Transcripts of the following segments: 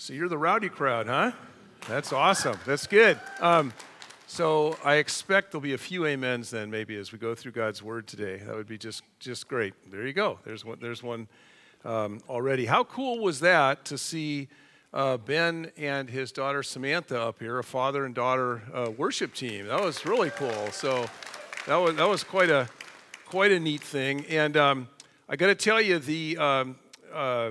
So you're the rowdy crowd, huh? That's awesome. That's good. Um, so I expect there'll be a few amens then, maybe as we go through God's word today. That would be just just great. There you go. There's one. There's one um, already. How cool was that to see uh, Ben and his daughter Samantha up here, a father and daughter uh, worship team? That was really cool. So that was that was quite a quite a neat thing. And um, I got to tell you, the um, uh,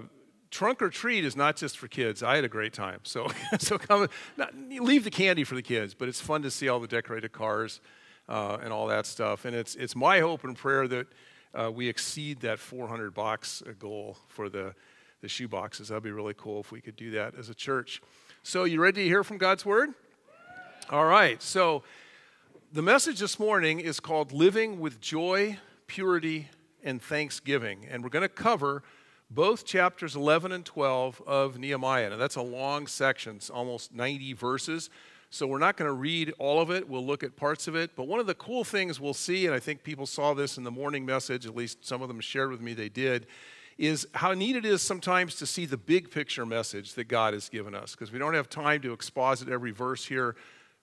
trunk or treat is not just for kids. I had a great time. So, so come, not, leave the candy for the kids, but it's fun to see all the decorated cars uh, and all that stuff. And it's, it's my hope and prayer that uh, we exceed that 400 box goal for the, the shoe boxes. That'd be really cool if we could do that as a church. So, you ready to hear from God's word? All right. So, the message this morning is called Living with Joy, Purity, and Thanksgiving. And we're going to cover both chapters 11 and 12 of Nehemiah. Now, that's a long section, it's almost 90 verses. So, we're not going to read all of it. We'll look at parts of it. But one of the cool things we'll see, and I think people saw this in the morning message, at least some of them shared with me they did, is how neat it is sometimes to see the big picture message that God has given us. Because we don't have time to exposit every verse here.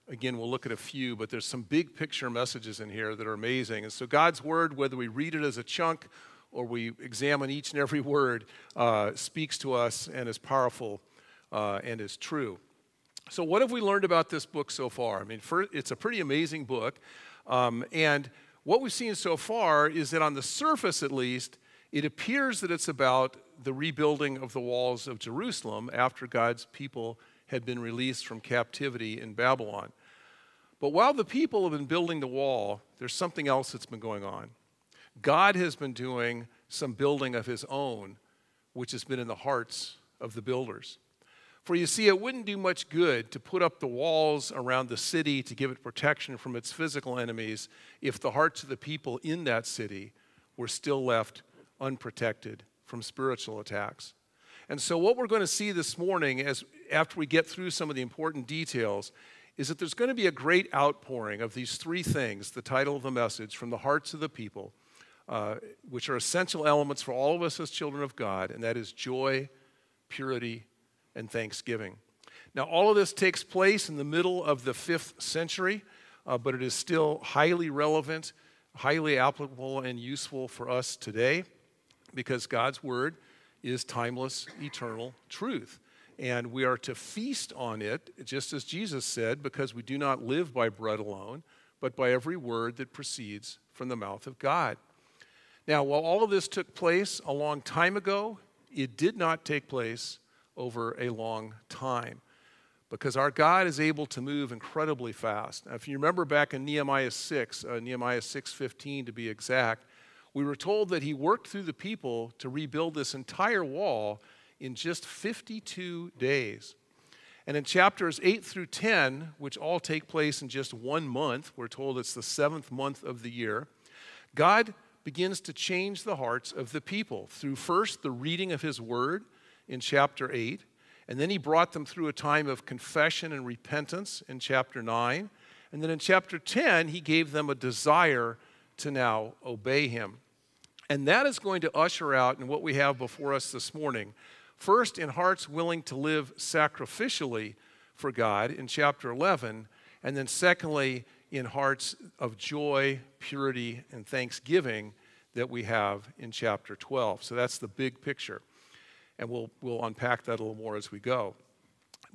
Again, we'll look at a few, but there's some big picture messages in here that are amazing. And so, God's Word, whether we read it as a chunk or we examine each and every word, uh, speaks to us and is powerful uh, and is true. So, what have we learned about this book so far? I mean, it's a pretty amazing book. Um, and what we've seen so far is that, on the surface at least, it appears that it's about the rebuilding of the walls of Jerusalem after God's people had been released from captivity in Babylon. But while the people have been building the wall, there's something else that's been going on. God has been doing some building of his own, which has been in the hearts of the builders. For you see, it wouldn't do much good to put up the walls around the city to give it protection from its physical enemies if the hearts of the people in that city were still left unprotected from spiritual attacks. And so, what we're going to see this morning, as after we get through some of the important details, is that there's going to be a great outpouring of these three things the title of the message from the hearts of the people uh, which are essential elements for all of us as children of God, and that is joy, purity, and thanksgiving. Now, all of this takes place in the middle of the fifth century, uh, but it is still highly relevant, highly applicable, and useful for us today because God's Word is timeless, eternal truth. And we are to feast on it, just as Jesus said, because we do not live by bread alone, but by every word that proceeds from the mouth of God. Now, while all of this took place a long time ago, it did not take place over a long time because our God is able to move incredibly fast. Now, if you remember back in Nehemiah 6, uh, Nehemiah 6:15 to be exact, we were told that he worked through the people to rebuild this entire wall in just 52 days. And in chapters 8 through 10, which all take place in just one month, we're told it's the seventh month of the year, God begins to change the hearts of the people through first the reading of his word in chapter 8, and then he brought them through a time of confession and repentance in chapter 9. And then in chapter 10, he gave them a desire to now obey him. And that is going to usher out in what we have before us this morning. First, in hearts willing to live sacrificially for God in chapter 11. And then, secondly, in hearts of joy, purity, and thanksgiving that we have in chapter 12. So that's the big picture. And we'll, we'll unpack that a little more as we go.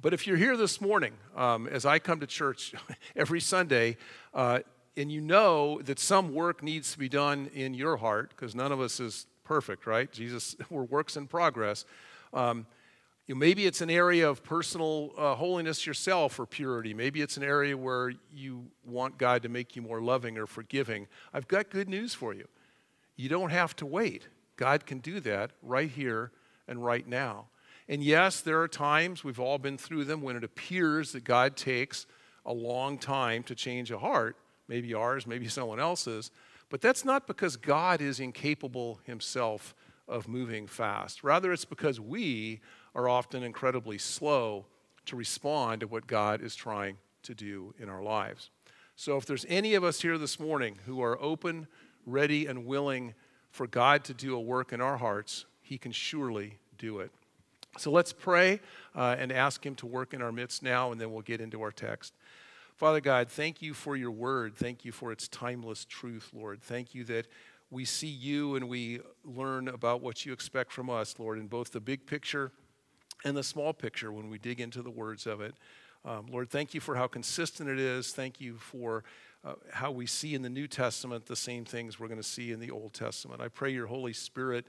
But if you're here this morning, um, as I come to church every Sunday, uh, and you know that some work needs to be done in your heart, because none of us is perfect, right? Jesus, we're works in progress. Um, you know, maybe it's an area of personal uh, holiness yourself or purity. Maybe it's an area where you want God to make you more loving or forgiving. I've got good news for you. You don't have to wait. God can do that right here and right now. And yes, there are times, we've all been through them, when it appears that God takes a long time to change a heart, maybe ours, maybe someone else's. But that's not because God is incapable himself of moving fast. Rather, it's because we are often incredibly slow to respond to what God is trying to do in our lives. So, if there's any of us here this morning who are open, ready, and willing for God to do a work in our hearts, He can surely do it. So let's pray uh, and ask Him to work in our midst now, and then we'll get into our text. Father God, thank you for your word. Thank you for its timeless truth, Lord. Thank you that we see you and we learn about what you expect from us, Lord, in both the big picture and the small picture when we dig into the words of it. Um, Lord, thank you for how consistent it is. Thank you for uh, how we see in the New Testament the same things we're going to see in the Old Testament. I pray your Holy Spirit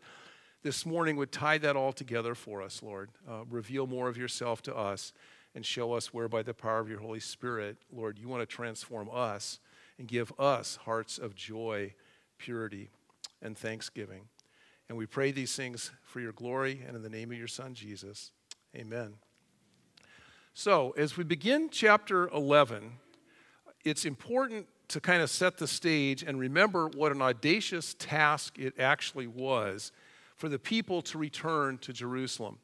this morning would tie that all together for us, Lord. Uh, reveal more of yourself to us and show us where, by the power of your Holy Spirit, Lord, you want to transform us and give us hearts of joy, purity, and thanksgiving. And we pray these things for your glory and in the name of your Son, Jesus. Amen. So, as we begin chapter 11, it's important to kind of set the stage and remember what an audacious task it actually was for the people to return to Jerusalem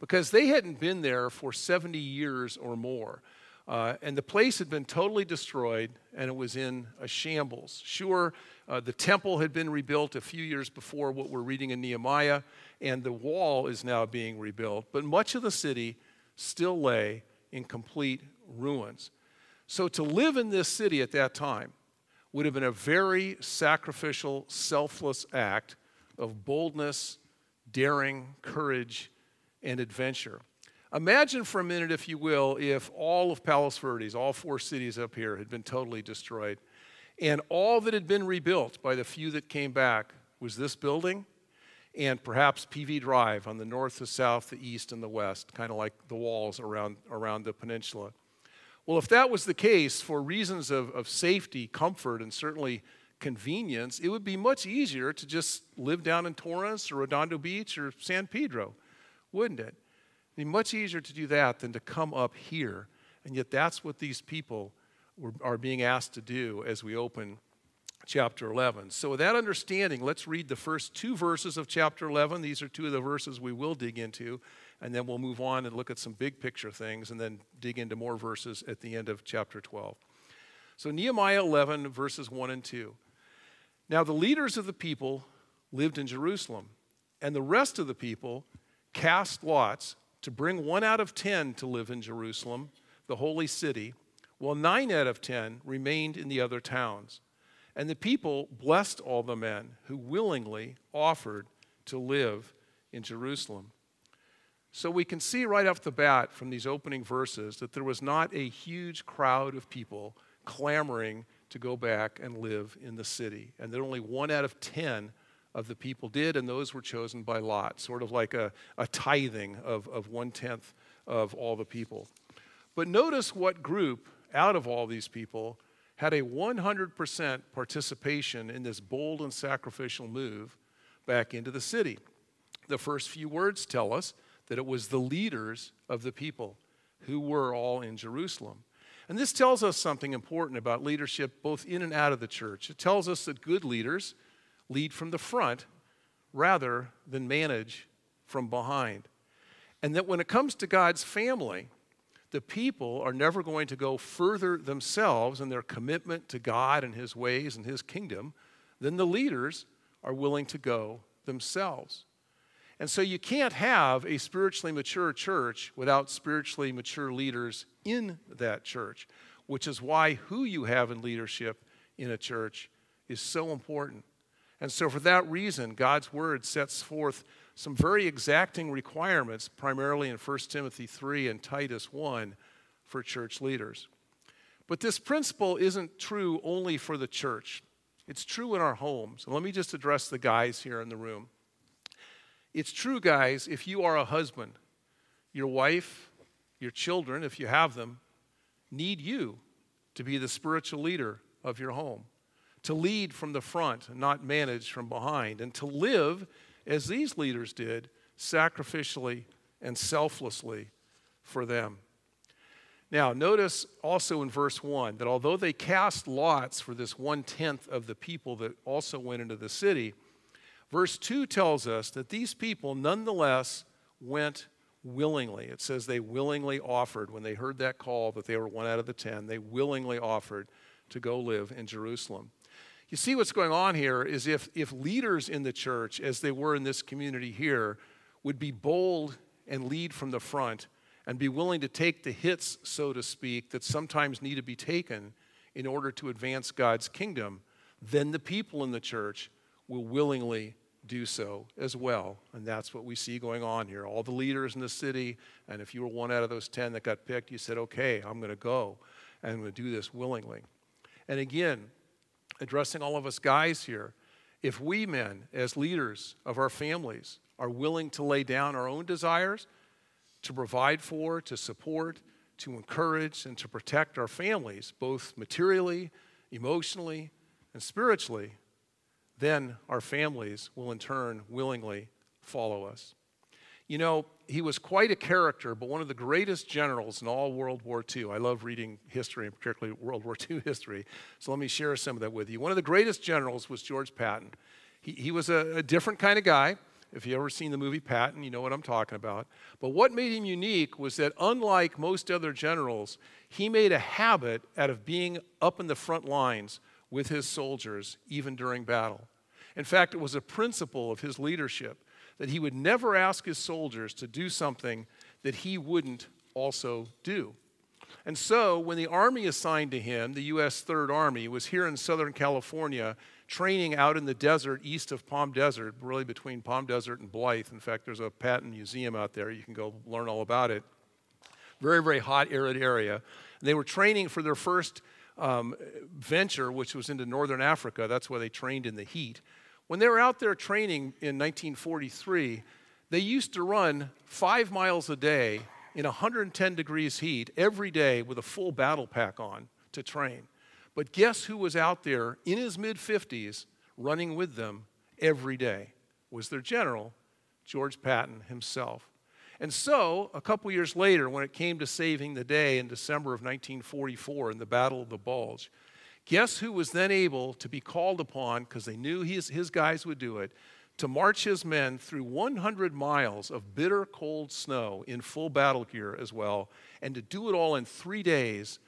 because they hadn't been there for 70 years or more. Uh, and the place had been totally destroyed and it was in a shambles. Sure, uh, the temple had been rebuilt a few years before what we're reading in Nehemiah, and the wall is now being rebuilt, but much of the city still lay in complete ruins. So to live in this city at that time would have been a very sacrificial, selfless act of boldness, daring, courage, and adventure. Imagine for a minute, if you will, if all of Palos Verdes, all four cities up here, had been totally destroyed, and all that had been rebuilt by the few that came back was this building and perhaps PV Drive on the north, the south, the east, and the west, kind of like the walls around, around the peninsula. Well, if that was the case for reasons of, of safety, comfort, and certainly convenience, it would be much easier to just live down in Torrance or Redondo Beach or San Pedro, wouldn't it? It'd be much easier to do that than to come up here. And yet, that's what these people were, are being asked to do as we open chapter 11. So, with that understanding, let's read the first two verses of chapter 11. These are two of the verses we will dig into, and then we'll move on and look at some big picture things and then dig into more verses at the end of chapter 12. So, Nehemiah 11, verses 1 and 2. Now, the leaders of the people lived in Jerusalem, and the rest of the people cast lots to bring one out of ten to live in Jerusalem, the holy city, while nine out of ten remained in the other towns. And the people blessed all the men who willingly offered to live in Jerusalem. So we can see right off the bat from these opening verses that there was not a huge crowd of people clamoring to go back and live in the city. And that only one out of ten of the people did, and those were chosen by lot, sort of like a, a tithing of, of one tenth of all the people. But notice what group out of all these people had a 100% participation in this bold and sacrificial move back into the city. The first few words tell us that it was the leaders of the people who were all in Jerusalem. And this tells us something important about leadership both in and out of the church. It tells us that good leaders lead from the front rather than manage from behind. And that when it comes to God's family, the people are never going to go further themselves in their commitment to God and His ways and His kingdom than the leaders are willing to go themselves. And so you can't have a spiritually mature church without spiritually mature leaders in that church, which is why who you have in leadership in a church is so important. And so, for that reason, God's word sets forth some very exacting requirements, primarily in 1 Timothy 3 and Titus 1, for church leaders. But this principle isn't true only for the church, it's true in our homes. And let me just address the guys here in the room. It's true, guys, if you are a husband, your wife, your children, if you have them, need you to be the spiritual leader of your home, to lead from the front not manage from behind, and to live as these leaders did, sacrificially and selflessly for them. Now, notice also in verse 1 that although they cast lots for this one tenth of the people that also went into the city, verse 2 tells us that these people nonetheless went willingly. It says they willingly offered. When they heard that call that they were one out of the ten, they willingly offered to go live in Jerusalem. You see, what's going on here is if, if leaders in the church, as they were in this community here, would be bold and lead from the front and be willing to take the hits, so to speak, that sometimes need to be taken in order to advance God's kingdom, then the people in the church will willingly do so as well. And that's what we see going on here. All the leaders in the city, and if you were one out of those 10 that got picked, you said, okay, I'm going to go and I'm going to do this willingly. And again, addressing all of us guys here, if we men, as leaders of our families, are willing to lay down our own desires to provide for, to support, to encourage, and to protect our families, both materially, emotionally, and spiritually, then our families will in turn willingly follow us. You know, he was quite a character, but one of the greatest generals in all World War II. I love reading history, and particularly World War II history, so let me share some of that with you. One of the greatest generals was George Patton. He, he was a, a different kind of guy. If you've ever seen the movie Patton, you know what I'm talking about. But what made him unique was that, unlike most other generals, he made a habit out of being up in the front lines with his soldiers, even during battle. In fact, it was a principle of his leadership that he would never ask his soldiers to do something that he wouldn't also do. And so, when the army assigned to him, the U.S. Third Army, was here in Southern California training out in the desert east of Palm Desert, really between Palm Desert and Blythe. In fact, there's a Patton Museum out there. You can go learn all about it. Very, very hot, arid area. And they were training for their first um, venture, which was into northern Africa. That's why they trained in the heat. When they were out there training in 1943, they used to run five miles a day in 110 degrees heat every day with a full battle pack on to train. But guess who was out there in his mid 50s running with them every day? Was their general, George Patton himself. And so, a couple years later, when it came to saving the day in December of 1944 in the Battle of the Bulge, guess who was then able to be called upon, because they knew his, his guys would do it, to march his men through 100 miles of bitter cold snow in full battle gear as well, and to do it all in three days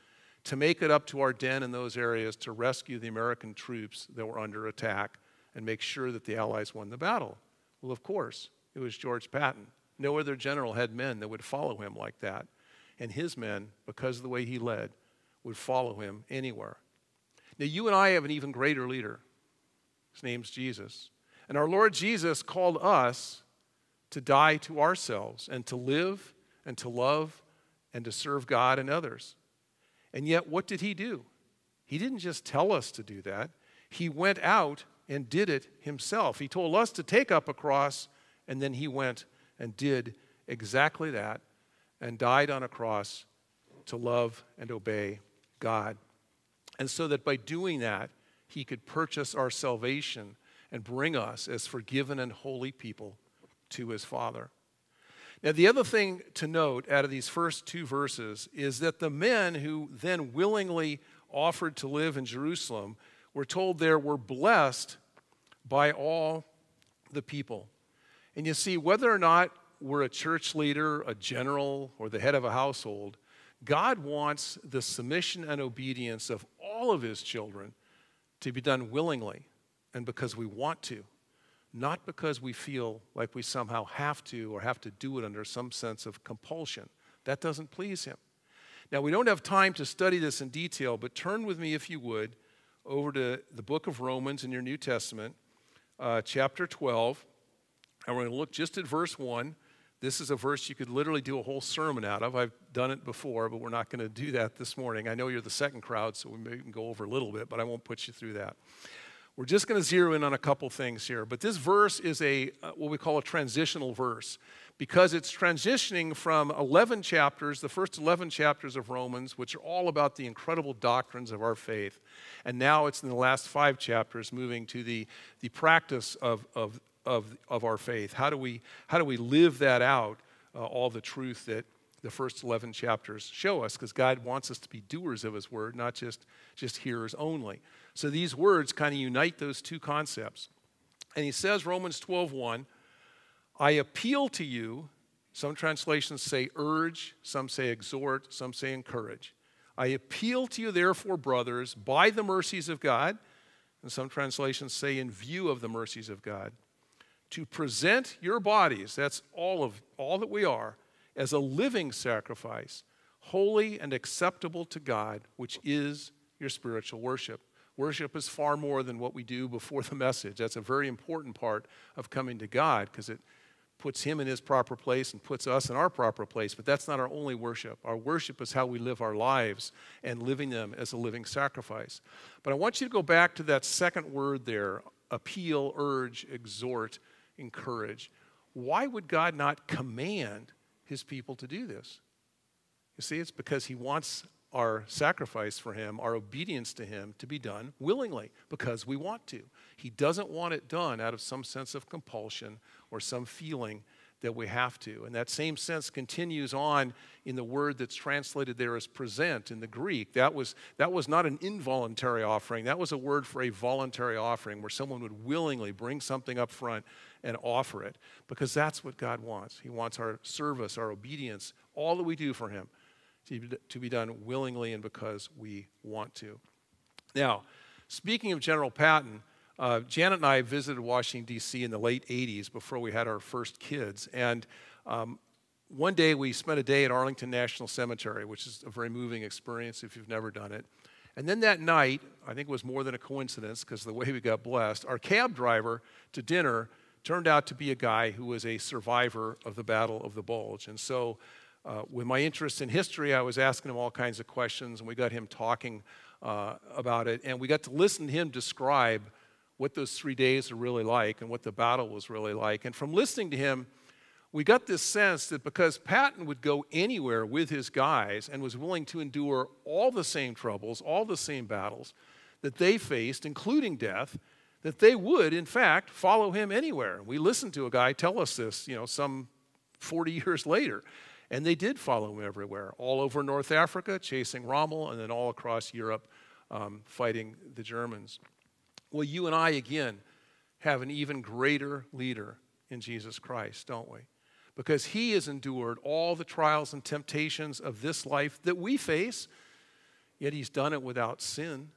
to make it up to Ardennes in those areas to rescue the American troops that were under attack and make sure that the Allies won the battle? Well, of course, it was George Patton. No other general had men that would follow him like that. And his men, because of the way he led, would follow him anywhere. Now, you and I have an even greater leader. His name's Jesus. And our Lord Jesus called us to die to ourselves and to live and to love and to serve God and others. And yet, what did he do? He didn't just tell us to do that, he went out and did it himself. He told us to take up a cross, and then he went and did exactly that and died on a cross to love and obey God. And so that by doing that, he could purchase our salvation and bring us as forgiven and holy people to his Father. Now, the other thing to note out of these first two verses is that the men who then willingly offered to live in Jerusalem were told there were blessed by all the people. And you see, whether or not we're a church leader, a general, or the head of a household, God wants the submission and obedience of all of his children to be done willingly and because we want to not because we feel like we somehow have to or have to do it under some sense of compulsion. That doesn't please him. Now, we don't have time to study this in detail, but turn with me, if you would, over to the book of Romans in your New Testament, uh, chapter 12. And we're going to look just at verse 1. This is a verse you could literally do a whole sermon out of. I've done it before, but we're not going to do that this morning. I know you're the second crowd, so we may go over a little bit, but I won't put you through that. We're just going to zero in on a couple things here, but this verse is a uh, what we call a transitional verse because it's transitioning from 11 chapters, the first 11 chapters of Romans, which are all about the incredible doctrines of our faith, and now it's in the last five chapters moving to the, the practice of, of, of, of our faith. How do we, how do we live that out, uh, all the truth that the first 11 chapters show us? Because God wants us to be doers of His word, not just, just hearers only. So these words kind of unite those two concepts. And he says, Romans 12, 1, I appeal to you. Some translations say urge, some say exhort, some say encourage. I appeal to you, therefore, brothers, by the mercies of God, and some translations say in view of the mercies of God, to present your bodies, that's all of all that we are, as a living sacrifice, holy and acceptable to God, which is your spiritual worship. Worship is far more than what we do before the message. That's a very important part of coming to God because it puts Him in His proper place and puts us in our proper place. But that's not our only worship. Our worship is how we live our lives and living them as a living sacrifice. But I want you to go back to that second word there appeal, urge, exhort, encourage. Why would God not command His people to do this? You see, it's because He wants our sacrifice for Him, our obedience to Him, to be done willingly because we want to. He doesn't want it done out of some sense of compulsion or some feeling that we have to. And that same sense continues on in the word that's translated there as present in the Greek. That was, that was not an involuntary offering, that was a word for a voluntary offering where someone would willingly bring something up front and offer it because that's what God wants. He wants our service, our obedience, all that we do for Him to be done willingly and because we want to. Now, speaking of General Patton, uh, Janet and I visited Washington, D.C. in the late 80s before we had our first kids. And um, one day we spent a day at Arlington National Cemetery, which is a very moving experience if you've never done it. And then that night, I think it was more than a coincidence because the way we got blessed, our cab driver to dinner turned out to be a guy who was a survivor of the Battle of the Bulge. And so uh, with my interest in history, I was asking him all kinds of questions, and we got him talking uh, about it. And we got to listen to him describe what those three days are really like and what the battle was really like. And from listening to him, we got this sense that because Patton would go anywhere with his guys and was willing to endure all the same troubles, all the same battles that they faced, including death, that they would, in fact, follow him anywhere. We listened to a guy tell us this, you know, some 40 years later. And they did follow him everywhere, all over North Africa, chasing Rommel, and then all across Europe, um, fighting the Germans. Well, you and I, again, have an even greater leader in Jesus Christ, don't we? Because he has endured all the trials and temptations of this life that we face, yet he's done it without sin.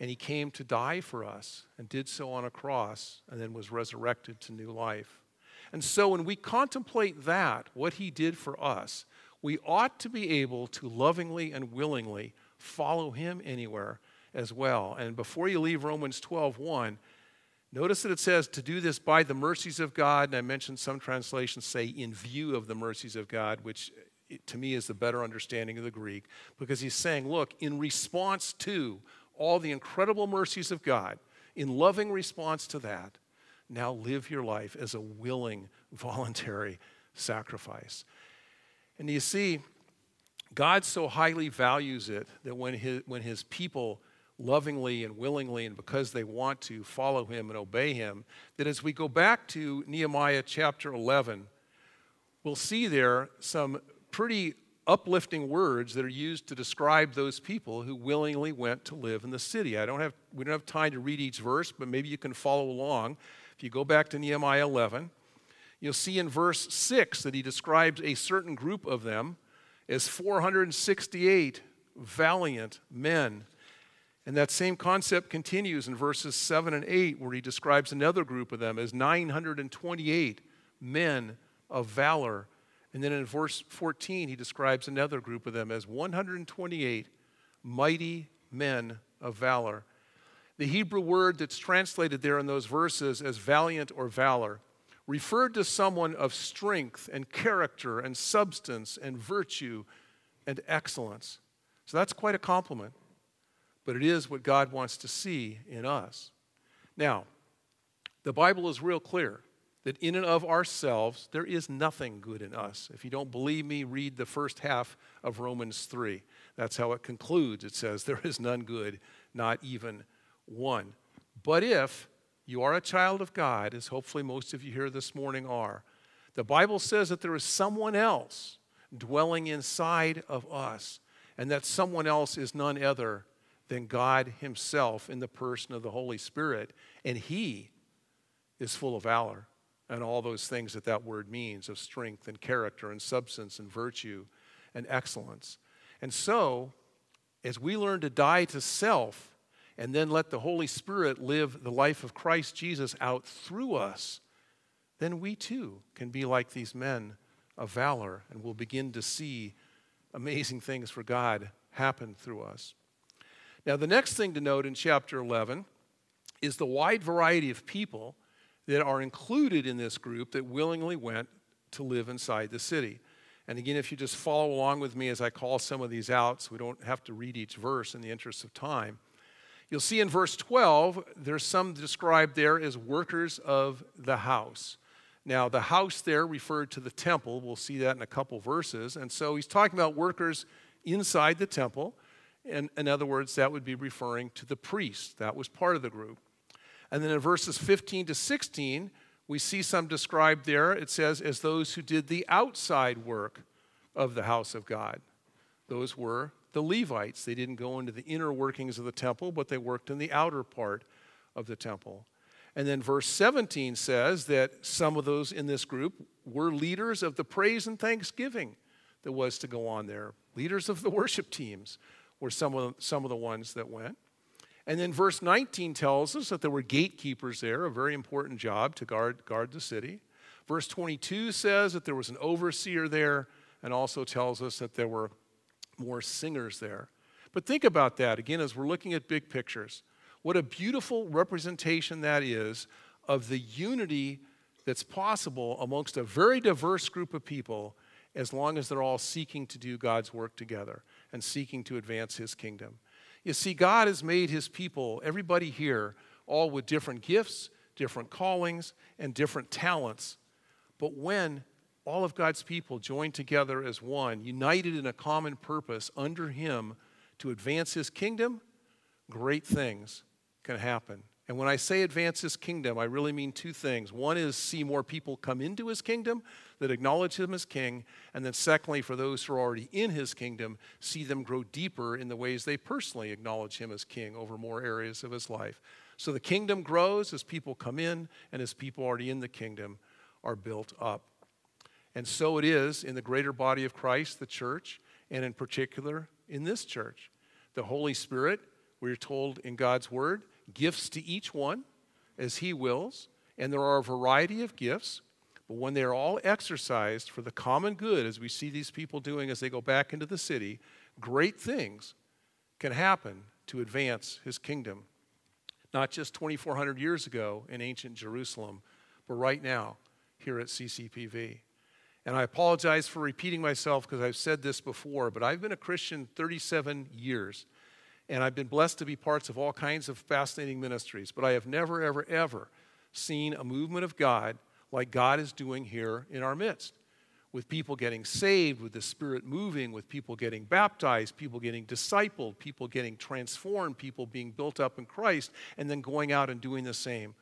And he came to die for us and did so on a cross and then was resurrected to new life. And so when we contemplate that, what he did for us, we ought to be able to lovingly and willingly follow him anywhere as well. And before you leave Romans 12 1, notice that it says to do this by the mercies of God. And I mentioned some translations say in view of the mercies of God, which eh, to me is the better understanding of the Greek, because he's saying, look, in response to all the incredible mercies of God, in loving response to that, now live your life as a willing, voluntary sacrifice. And you see, God so highly values it that when his, when his people lovingly and willingly and because they want to follow him and obey him, that as we go back to Nehemiah chapter 11, we'll see there some pretty uplifting words that are used to describe those people who willingly went to live in the city. I don't have, we don't have time to read each verse, but maybe you can follow along. If you go back to Nehemiah 11, you'll see in verse 6 that he describes a certain group of them as 468 valiant men. And that same concept continues in verses 7 and 8, where he describes another group of them as 928 men of valor. And then in verse 14, he describes another group of them as 128 mighty men of valor. The Hebrew word that's translated there in those verses as valiant or valor referred to someone of strength and character and substance and virtue and excellence. So that's quite a compliment, but it is what God wants to see in us. Now, the Bible is real clear that in and of ourselves, there is nothing good in us. If you don't believe me, read the first half of Romans 3. That's how it concludes. It says, There is none good, not even one. But if you are a child of God, as hopefully most of you here this morning are, the Bible says that there is someone else dwelling inside of us, and that someone else is none other than God Himself in the person of the Holy Spirit. And He is full of valor and all those things that that word means of strength and character and substance and virtue and excellence. And so, as we learn to die to self and then let the Holy Spirit live the life of Christ Jesus out through us, then we too can be like these men of valor and we'll begin to see amazing things for God happen through us. Now, the next thing to note in chapter 11 is the wide variety of people that are included in this group that willingly went to live inside the city. And again, if you just follow along with me as I call some of these out, so we don't have to read each verse in the interest of time, you'll see in verse 12, there's some described there as workers of the house. Now, the house there referred to the temple. We'll see that in a couple verses. And so he's talking about workers inside the temple. And in other words, that would be referring to the priests. That was part of the group. And then in verses 15 to 16, we see some described there. It says, as those who did the outside work of the house of God. Those were the Levites. They didn't go into the inner workings of the temple, but they worked in the outer part of the temple. And then verse 17 says that some of those in this group were leaders of the praise and thanksgiving that was to go on there. Leaders of the worship teams were some of, some of the ones that went. And then verse 19 tells us that there were gatekeepers there, a very important job to guard, guard the city. Verse 22 says that there was an overseer there and also tells us that there were more singers there. But think about that again as we're looking at big pictures. What a beautiful representation that is of the unity that's possible amongst a very diverse group of people as long as they're all seeking to do God's work together and seeking to advance His kingdom. You see, God has made His people, everybody here, all with different gifts, different callings, and different talents. But when all of God's people join together as one, united in a common purpose under Him to advance His kingdom, great things can happen. And when I say advance his kingdom, I really mean two things. One is see more people come into his kingdom that acknowledge him as king. And then, secondly, for those who are already in his kingdom, see them grow deeper in the ways they personally acknowledge him as king over more areas of his life. So the kingdom grows as people come in and as people already in the kingdom are built up. And so it is in the greater body of Christ, the church, and in particular in this church. The Holy Spirit, we're told in God's word, gifts to each one as he wills, and there are a variety of gifts. But when they're all exercised for the common good, as we see these people doing as they go back into the city, great things can happen to advance his kingdom. Not just 2,400 years ago in ancient Jerusalem, but right now here at CCPV. And I apologize for repeating myself because I've said this before, but I've been a Christian 37 years. And I've been blessed to be parts of all kinds of fascinating ministries, but I have never, ever, ever seen a movement of God like God is doing here in our midst. With people getting saved, with the Spirit moving, with people getting baptized, people getting discipled, people getting transformed, people being built up in Christ, and then going out and doing the same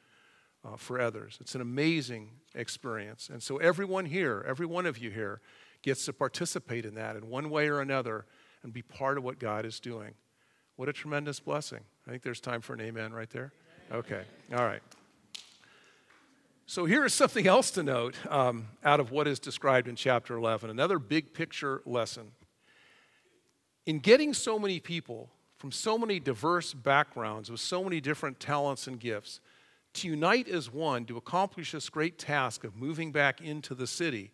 uh, for others. It's an amazing experience. And so, everyone here, every one of you here, gets to participate in that in one way or another and be part of what God is doing. What a tremendous blessing. I think there's time for an amen right there. Okay, all right. So here is something else to note um, out of what is described in chapter 11, another big picture lesson. In getting so many people from so many diverse backgrounds with so many different talents and gifts to unite as one to accomplish this great task of moving back into the city,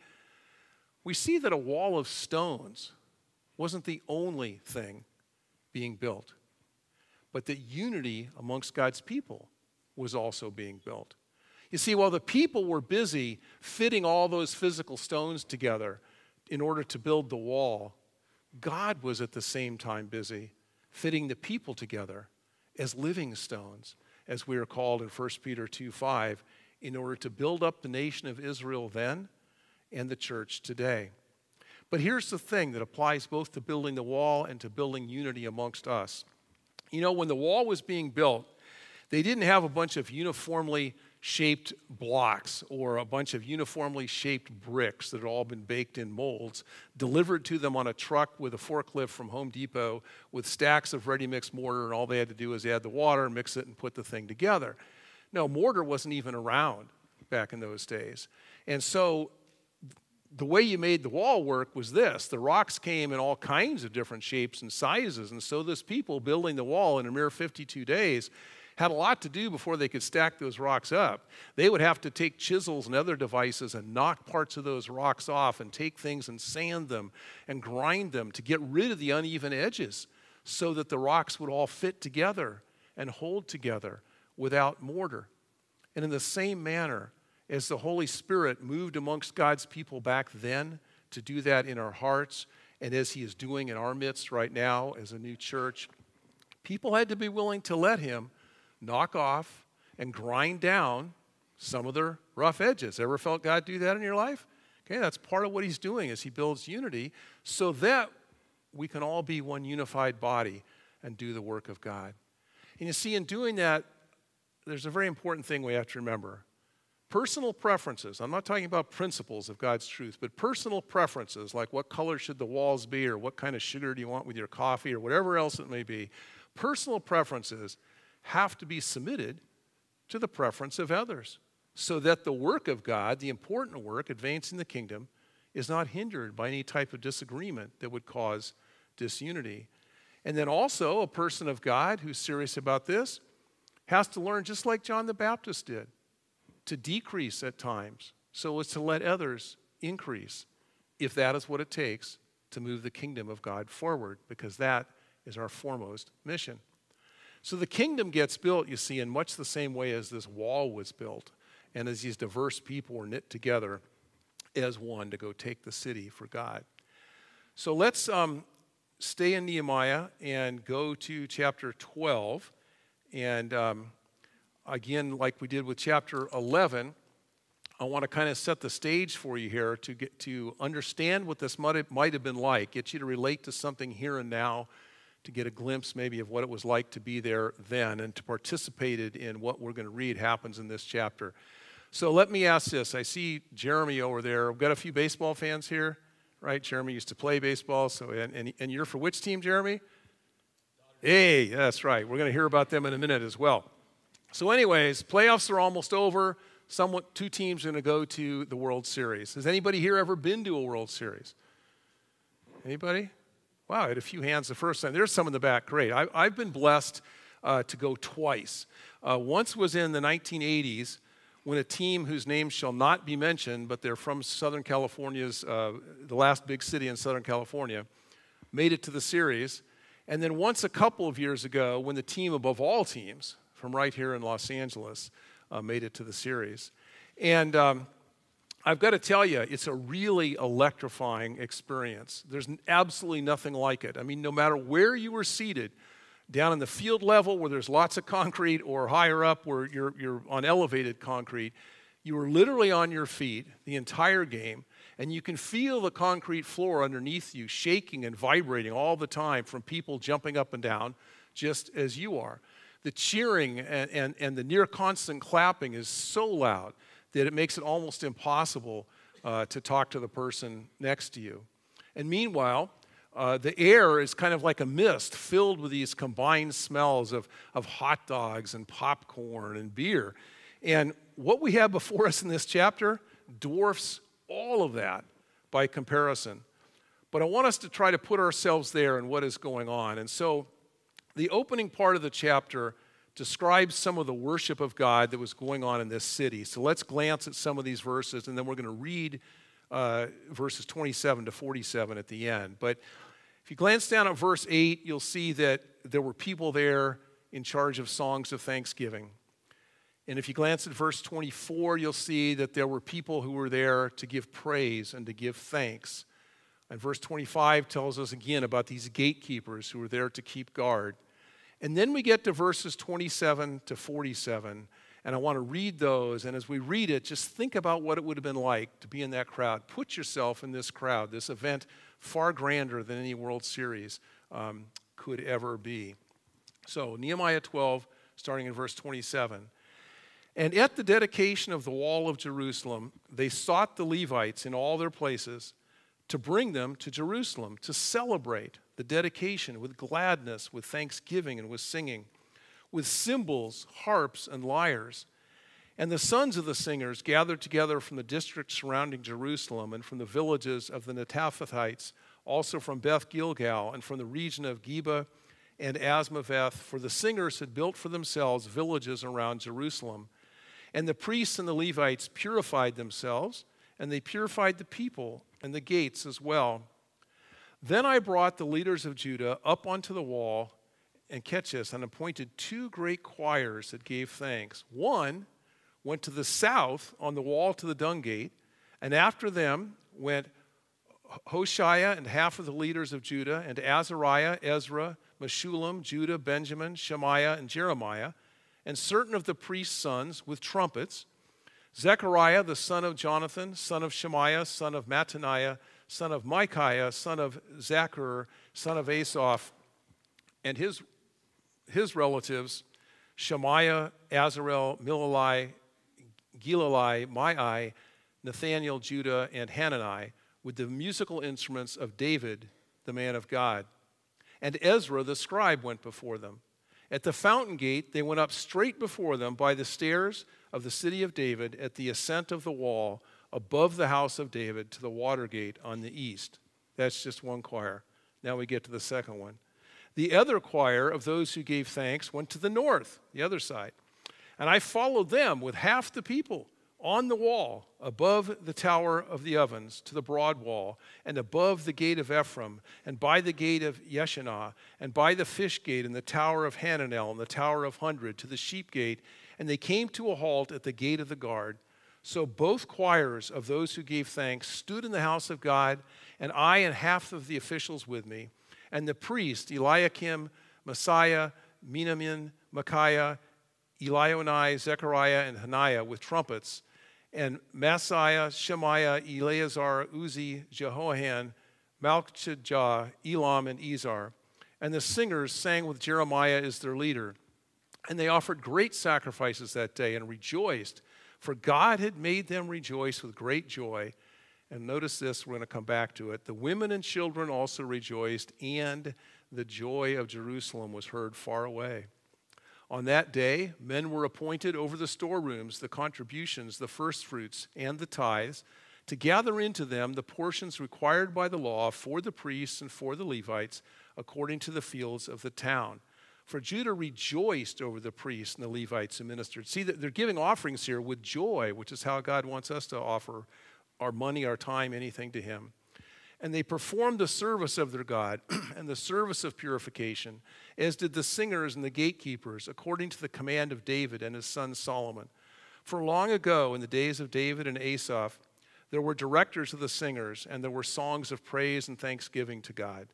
we see that a wall of stones wasn't the only thing being built, but that unity amongst God's people was also being built. You see, while the people were busy fitting all those physical stones together in order to build the wall, God was at the same time busy fitting the people together as living stones, as we are called in 1 Peter 2 5, in order to build up the nation of Israel then and the church today. But here's the thing that applies both to building the wall and to building unity amongst us. You know, when the wall was being built, they didn't have a bunch of uniformly shaped blocks or a bunch of uniformly shaped bricks that had all been baked in molds delivered to them on a truck with a forklift from Home Depot with stacks of ready mix mortar, and all they had to do was add the water, mix it, and put the thing together. No, mortar wasn't even around back in those days. And so the way you made the wall work was this the rocks came in all kinds of different shapes and sizes. And so, this people building the wall in a mere 52 days had a lot to do before they could stack those rocks up. They would have to take chisels and other devices and knock parts of those rocks off and take things and sand them and grind them to get rid of the uneven edges so that the rocks would all fit together and hold together without mortar. And in the same manner, as the Holy Spirit moved amongst God's people back then to do that in our hearts, and as He is doing in our midst right now as a new church, people had to be willing to let Him knock off and grind down some of their rough edges. Ever felt God do that in your life? Okay, that's part of what He's doing as He builds unity so that we can all be one unified body and do the work of God. And you see, in doing that, there's a very important thing we have to remember. Personal preferences, I'm not talking about principles of God's truth, but personal preferences, like what color should the walls be, or what kind of sugar do you want with your coffee, or whatever else it may be, personal preferences have to be submitted to the preference of others so that the work of God, the important work, advancing the kingdom, is not hindered by any type of disagreement that would cause disunity. And then also, a person of God who's serious about this has to learn, just like John the Baptist did, to decrease at times so as to let others increase, if that is what it takes to move the kingdom of God forward, because that is our foremost mission. So the kingdom gets built, you see, in much the same way as this wall was built, and as these diverse people were knit together as one to go take the city for God. So let's um, stay in Nehemiah and go to chapter 12. And um, again, like we did with chapter 11, I want to kind of set the stage for you here to get to understand what this might have, been like, get you to relate to something here and now, to get a glimpse maybe of what it was like to be there then, and to participate in what we're going to read happens in this chapter. So let me ask this. I see Jeremy over there. We've got a few baseball fans here, right? Jeremy used to play baseball. So, and, and, and you're for which team, Jeremy? Hey, that's right. We're going to hear about them in a minute as well. So, anyways, playoffs are almost over. Two teams are going to go to the World Series. Has anybody here ever been to a World Series? Anybody? Wow, I had a few hands the first time. There's some in the back. Great. I, have been blessed uh, to go twice. Uh, once was in the 1980s when a team whose name shall not be mentioned, but they're from Southern California's, uh, the last big city in Southern California, made it to the series. And then once a couple of years ago, when the team above all teams from right here in Los Angeles uh, made it to the series. And um, I've got to tell you, it's a really electrifying experience. There's absolutely nothing like it. I mean, no matter where you were seated, down in the field level where there's lots of concrete or higher up where you're, you're on elevated concrete, you were literally on your feet the entire game, and you can feel the concrete floor underneath you shaking and vibrating all the time from people jumping up and down, just as you are. The cheering and, and, and the near constant clapping is so loud that it makes it almost impossible uh, to talk to the person next to you. And meanwhile, uh, the air is kind of like a mist filled with these combined smells of, of hot dogs and popcorn and beer. And what we have before us in this chapter dwarfs all of that by comparison. But I want us to try to put ourselves there and what is going on. And so the opening part of the chapter describes some of the worship of God that was going on in this city. So let's glance at some of these verses, and then we're going to read uh, verses 27 to 47 at the end. But if you glance down at verse 8, you'll see that there were people there in charge of songs of thanksgiving. And if you glance at verse 24, you'll see that there were people who were there to give praise and to give thanks. And verse 25 tells us again about these gatekeepers who were there to keep guard. And then we get to verses 27 to 47, and I want to read those. And as we read it, just think about what it would have been like to be in that crowd. Put yourself in this crowd, this event far grander than any World Series um, could ever be. So, Nehemiah 12, starting in verse 27. And at the dedication of the wall of Jerusalem, they sought the Levites in all their places to bring them to Jerusalem to celebrate the dedication with gladness, with thanksgiving, and with singing, with cymbals, harps, and lyres. And the sons of the singers gathered together from the districts surrounding Jerusalem and from the villages of the Netophathites, also from Beth Gilgal and from the region of Geba and Asmaveth, for the singers had built for themselves villages around Jerusalem. And the priests and the Levites purified themselves, and they purified the people and the gates as well. Then I brought the leaders of Judah up onto the wall, and catch this, and appointed two great choirs that gave thanks. One went to the south on the wall to the dung gate, and after them went Hoshea and half of the leaders of Judah, and Azariah, Ezra, Meshullam, Judah, Benjamin, Shemaiah, and Jeremiah, and certain of the priest's sons with trumpets Zechariah, the son of Jonathan, son of Shemaiah, son of Mattaniah, son of Micaiah, son of Zaccur, son of Asaph, and his, his relatives, Shemaiah, Azarel, Milalai, Gilalai, Maai, Nathaniel, Judah, and Hanani, with the musical instruments of David, the man of God. And Ezra, the scribe, went before them. At the fountain gate, they went up straight before them by the stairs of the city of David at the ascent of the wall above the house of David to the water gate on the east. That's just one choir. Now we get to the second one. The other choir of those who gave thanks went to the north, the other side. And I followed them with half the people on the wall above the tower of the ovens to the broad wall, and above the gate of Ephraim, and by the gate of Yeshanah, and by the fish gate, and the tower of Hananel, and the tower of Hundred, to the sheep gate, and they came to a halt at the gate of the guard. So both choirs of those who gave thanks stood in the house of God, and I and half of the officials with me, and the priest Eliakim, Maaseiah, Miniamin, Micaiah, Elioenai, Zechariah, and Hananiah with trumpets, and Maaseiah, Shemaiah, Eleazar, Uzzi, Jehoahan, Malchijah, Elam, and Ezer. And the singers sang with Jeremiah as their leader. And they offered great sacrifices that day and rejoiced, for God had made them rejoice with great joy. And notice this, we're going to come back to it. The women and children also rejoiced, and the joy of Jerusalem was heard far away. On that day, men were appointed over the storerooms, the contributions, the firstfruits, and the tithes, to gather into them the portions required by the law for the priests and for the Levites, according to the fields of the town. For Judah rejoiced over the priests and the Levites who ministered. See, they're giving offerings here with joy, which is how God wants us to offer our money, our time, anything to Him. And they performed the service of their God and the service of purification, as did the singers and the gatekeepers, according to the command of David and his son Solomon. For long ago, in the days of David and Asaph, there were directors of the singers, and there were songs of praise and thanksgiving to God.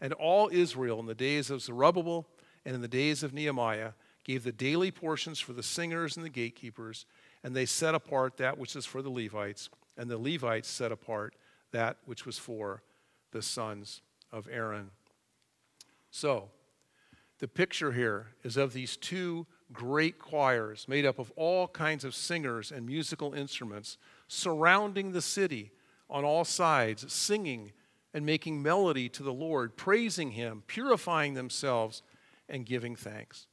And all Israel, in the days of Zerubbabel, and in the days of Nehemiah gave the daily portions for the singers and the gatekeepers, and they set apart that which is for the Levites, and the Levites set apart that which was for the sons of Aaron. So, the picture here is of these two great choirs made up of all kinds of singers and musical instruments surrounding the city on all sides, singing and making melody to the Lord, praising Him, purifying themselves and giving thanks.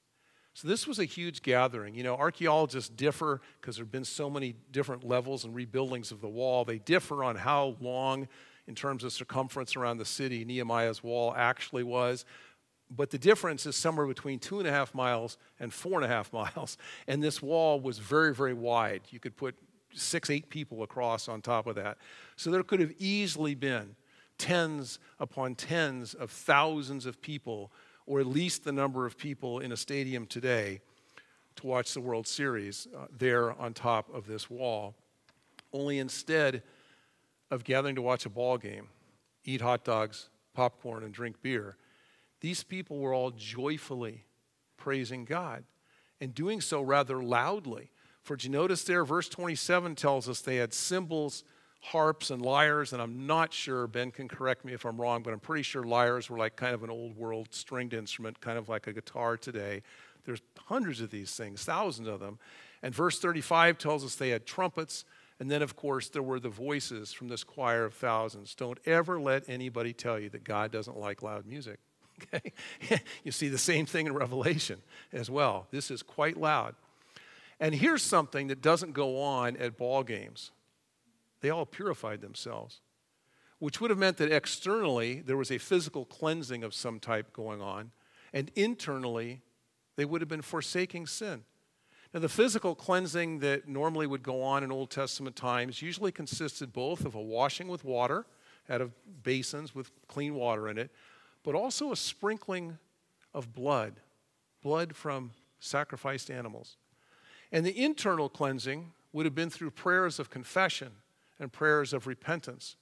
So this was a huge gathering. You know, archaeologists differ because there have been so many different levels and rebuildings of the wall. They differ on how long, in terms of circumference around the city, Nehemiah's wall actually was. But the difference is somewhere between two and a half miles and four and a half miles. And this wall was very, very wide. You could put six, eight people across on top of that. So there could have easily been tens upon tens of thousands of people or at least the number of people in a stadium today to watch the World Series uh, there on top of this wall. Only instead of gathering to watch a ball game, eat hot dogs, popcorn, and drink beer, these people were all joyfully praising God and doing so rather loudly. For you notice there, verse 27 tells us they had cymbals harps and lyres, and I'm not sure, Ben can correct me if I'm wrong, but I'm pretty sure lyres were like kind of an old world stringed instrument, kind of like a guitar today. There's hundreds of these things, thousands of them. And verse 35 tells us they had trumpets, and then, of course, there were the voices from this choir of thousands. Don't ever let anybody tell you that God doesn't like loud music. Okay? you see the same thing in Revelation as well. This is quite loud. And here's something that doesn't go on at ball games. They all purified themselves, which would have meant that externally there was a physical cleansing of some type going on. And internally, they would have been forsaking sin. Now, the physical cleansing that normally would go on in Old Testament times usually consisted both of a washing with water out of basins with clean water in it, but also a sprinkling of blood, blood from sacrificed animals. And the internal cleansing would have been through prayers of confession and prayers of repentance.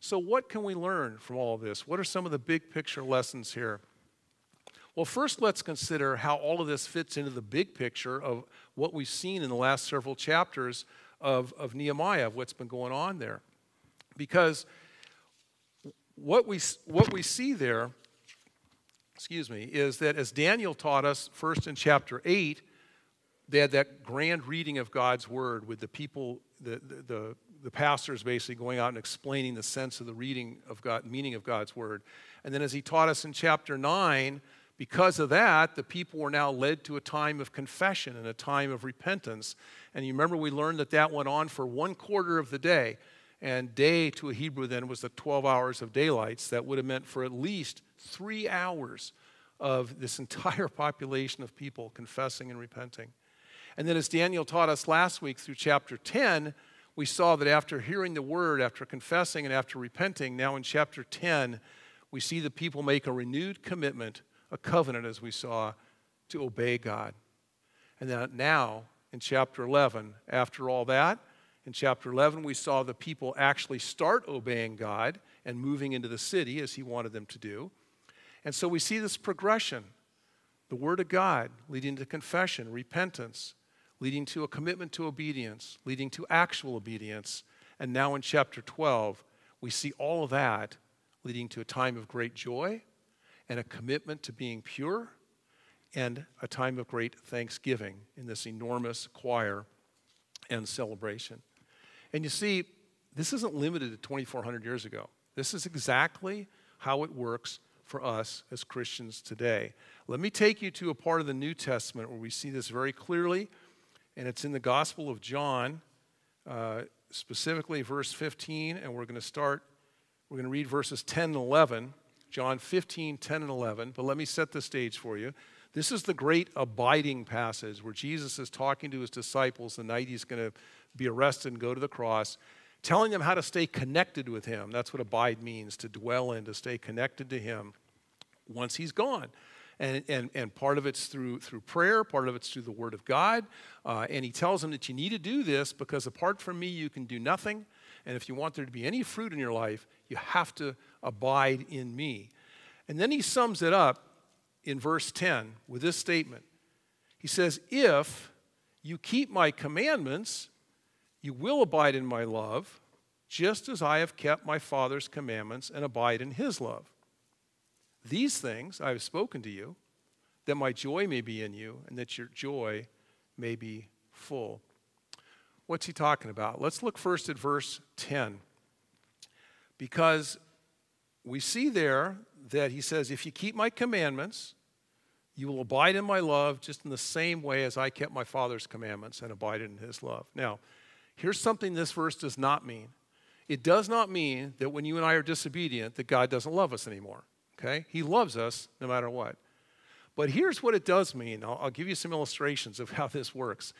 So, what can we learn from all this? What are some of the big picture lessons here? Well, first, let's consider how all of this fits into the big picture of what we've seen in the last several chapters of, of Nehemiah, of what's been going on there. Because what we, what we see there, excuse me, is that as Daniel taught us first in chapter 8, they had that grand reading of God's word with the people, the, the, the, the pastor is basically going out and explaining the sense of the reading of God, meaning of God's word. And then as he taught us in chapter 9, because of that, the people were now led to a time of confession and a time of repentance. And you remember we learned that that went on for one quarter of the day. And day to a Hebrew then was the 12 hours of daylights. That would have meant for at least three hours of this entire population of people confessing and repenting. And then, as Daniel taught us last week through chapter 10, we saw that after hearing the word, after confessing, and after repenting, now in chapter 10, we see the people make a renewed commitment a covenant, as we saw, to obey God. And then now, in chapter 11, after all that, in chapter 11, we saw the people actually start obeying God and moving into the city as He wanted them to do. And so we see this progression the Word of God leading to confession, repentance, leading to a commitment to obedience, leading to actual obedience. And now in chapter 12, we see all of that leading to a time of great joy and a commitment to being pure and a time of great thanksgiving in this enormous choir and celebration. And you see, this isn't limited to 2,400 years ago. This is exactly how it works for us as Christians today. Let me take you to a part of the New Testament where we see this very clearly, and it's in the Gospel of John, uh, specifically verse 15, and we're going to start, we're going to read verses 10 and 11. John 15, 10, and 11. But let me set the stage for you. This is the great abiding passage where Jesus is talking to his disciples the night he's going to be arrested and go to the cross, telling them how to stay connected with him. That's what abide means to dwell in, to stay connected to him once he's gone. And, and, and part of it's through, through prayer, part of it's through the Word of God. Uh, and he tells them that you need to do this because apart from me, you can do nothing. And if you want there to be any fruit in your life, you have to abide in me. And then he sums it up in verse 10 with this statement He says, If you keep my commandments, you will abide in my love, just as I have kept my Father's commandments and abide in his love. These things I have spoken to you, that my joy may be in you, and that your joy may be full. What's he talking about? Let's look first at verse 10. Because we see there that he says, If you keep my commandments, you will abide in my love just in the same way as I kept my Father's commandments and abided in his love. Now, here's something this verse does not mean. It does not mean that when you and I are disobedient, that God doesn't love us anymore. Okay? He loves us no matter what. But here's what it does mean. I'll, I'll give you some illustrations of how this works.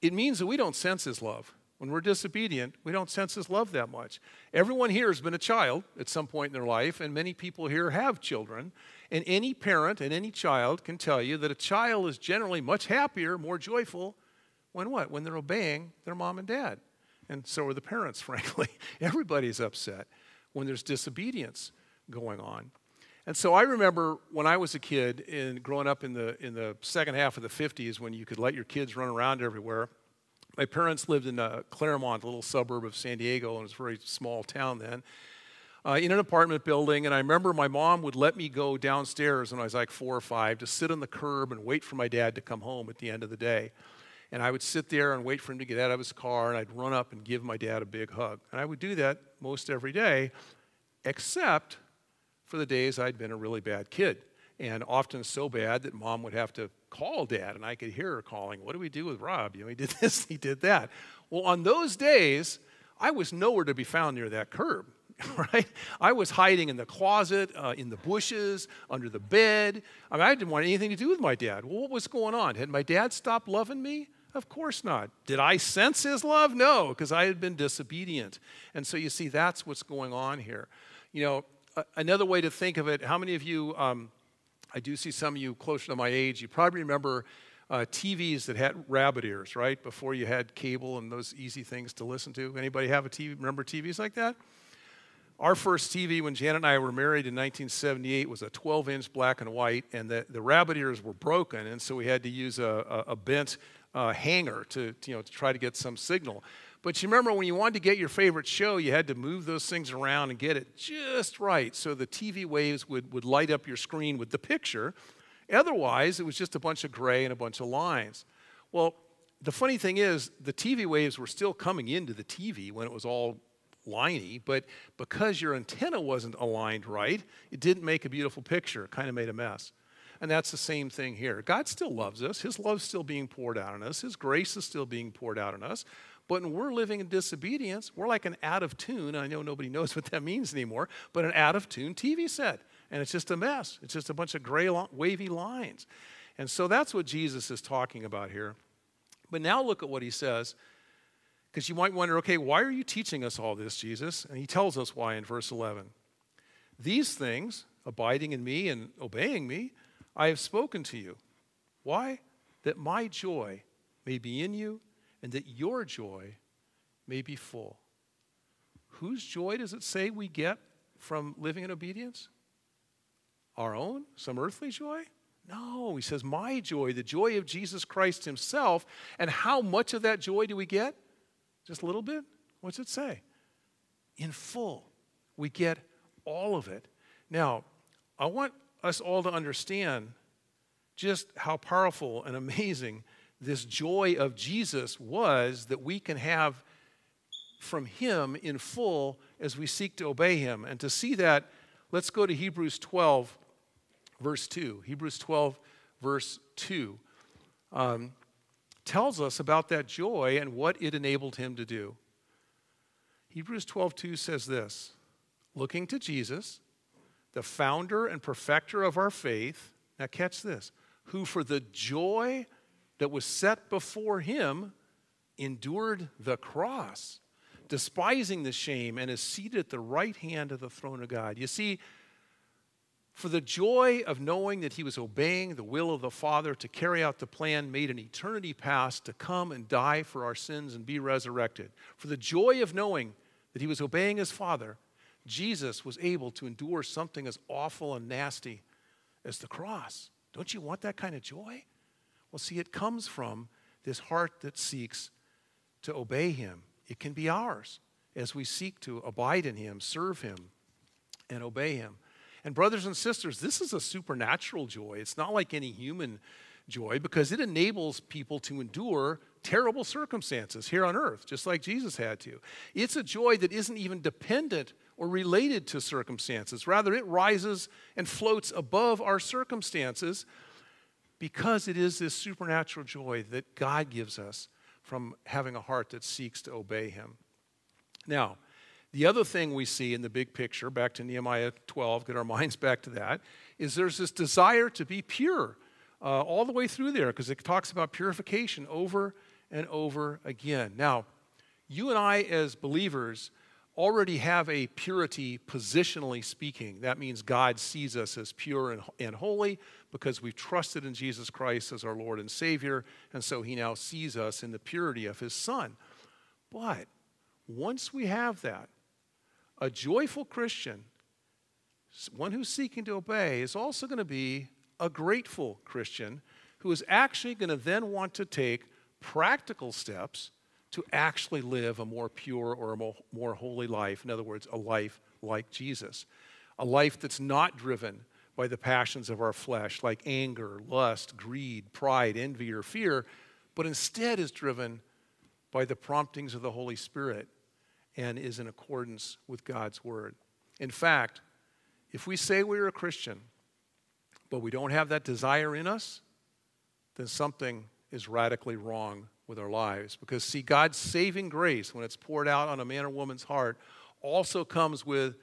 It means that we don't sense his love. When we're disobedient, we don't sense His love that much. Everyone here has been a child at some point in their life, and many people here have children. And any parent and any child can tell you that a child is generally much happier, more joyful when what? When they're obeying their mom and dad. And so are the parents, frankly. Everybody's upset when there's disobedience going on. And so I remember when I was a kid and growing up in the, in the second half of the 50s when you could let your kids run around everywhere my parents lived in uh, Clairemont, a little suburb of San Diego, and it was a very small town then, uh, in an apartment building. And I remember my mom would let me go downstairs when I was like four or five to sit on the curb and wait for my dad to come home at the end of the day. And I would sit there and wait for him to get out of his car, and I'd run up and give my dad a big hug. And I would do that most every day, except for the days I'd been a really bad kid and often so bad that mom would have to call dad, and I could hear her calling, What do we do with Rob? You know, he did this, he did that. Well, on those days, I was nowhere to be found near that curb. right? I was hiding in the closet, uh, in the bushes, under the bed. I, mean, I didn't want anything to do with my dad. Well, what was going on? Had my dad stopped loving me? Of course not. Did I sense his love? No, because I had been disobedient. And so you see, that's what's going on here. You know, another way to think of it, how many of you, um, I do see some of you closer to my age, you probably remember uh, TVs that had rabbit ears, right? Before you had cable and those easy things to listen to. Anybody have a TV? Remember TVs like that? Our first TV when Janet and I were married in 1978 was a 12 inch black and white, and the, the rabbit ears were broken, and so we had to use a, a, a bent uh, hanger to, to, you know, to try to get some signal. But you remember when you wanted to get your favorite show, you had to move those things around and get it just right so the TV waves would, would light up your screen with the picture. Otherwise, it was just a bunch of gray and a bunch of lines. Well, the funny thing is, the TV waves were still coming into the TV when it was all liney, but because your antenna wasn't aligned right, it didn't make a beautiful picture. It kind of made a mess. And that's the same thing here. God still loves us. His love's still being poured out on us. His grace is still being poured out on us. But when we're living in disobedience, we're like an out of tune. I know nobody knows what that means anymore, but an out of tune TV set. And it's just a mess. It's just a bunch of gray, wavy lines. And so that's what Jesus is talking about here. But now look at what he says. Because you might wonder, okay, why are you teaching us all this, Jesus? And he tells us why in verse 11. These things, abiding in me and obeying me, I have spoken to you. Why? That my joy may be in you and that your joy may be full. Whose joy does it say we get from living in obedience? Our own? Some earthly joy? No, he says, My joy, the joy of Jesus Christ himself. And how much of that joy do we get? Just a little bit? What's it say? In full. We get all of it. Now, I want us all to understand just how powerful and amazing this joy of Jesus was that we can have from Him in full as we seek to obey Him. And to see that, let's go to Hebrews 12, verse 2. Hebrews 12, verse 2 um, tells us about that joy and what it enabled Him to do. Hebrews 12, 2 says this Looking to Jesus, the founder and perfecter of our faith, now catch this, who for the joy that was set before him endured the cross, despising the shame, and is seated at the right hand of the throne of God. You see, for the joy of knowing that he was obeying the will of the Father to carry out the plan made in eternity past to come and die for our sins and be resurrected. For the joy of knowing that he was obeying his Father, Jesus was able to endure something as awful and nasty as the cross. Don't you want that kind of joy? Well, see, it comes from this heart that seeks to obey Him. It can be ours as we seek to abide in Him, serve Him, and obey Him. And, brothers and sisters, this is a supernatural joy. It's not like any human joy because it enables people to endure terrible circumstances here on earth, just like Jesus had to. It's a joy that isn't even dependent or related to circumstances. Rather, it rises and floats above our circumstances because it is this supernatural joy that God gives us from having a heart that seeks to obey Him. Now, the other thing we see in the big picture, back to Nehemiah 12, get our minds back to that, is there's this desire to be pure uh, all the way through there because it talks about purification over and over again. Now, you and I, as believers, already have a purity positionally speaking. That means God sees us as pure and, and holy because we've trusted in Jesus Christ as our Lord and Savior, and so He now sees us in the purity of His Son. But once we have that, a joyful Christian, one who's seeking to obey, is also going to be a grateful Christian who is actually going to then want to take practical steps to actually live a more pure or a more, more holy life. In other words, a life like Jesus. A life that's not driven by the passions of our flesh, like anger, lust, greed, pride, envy, or fear, but instead is driven by the promptings of the Holy Spirit and is in accordance with God's Word. In fact, if we say we're a Christian, but we don't have that desire in us, then something is radically wrong with our lives. Because, see, God's saving grace, when it's poured out on a man or woman's heart, also comes with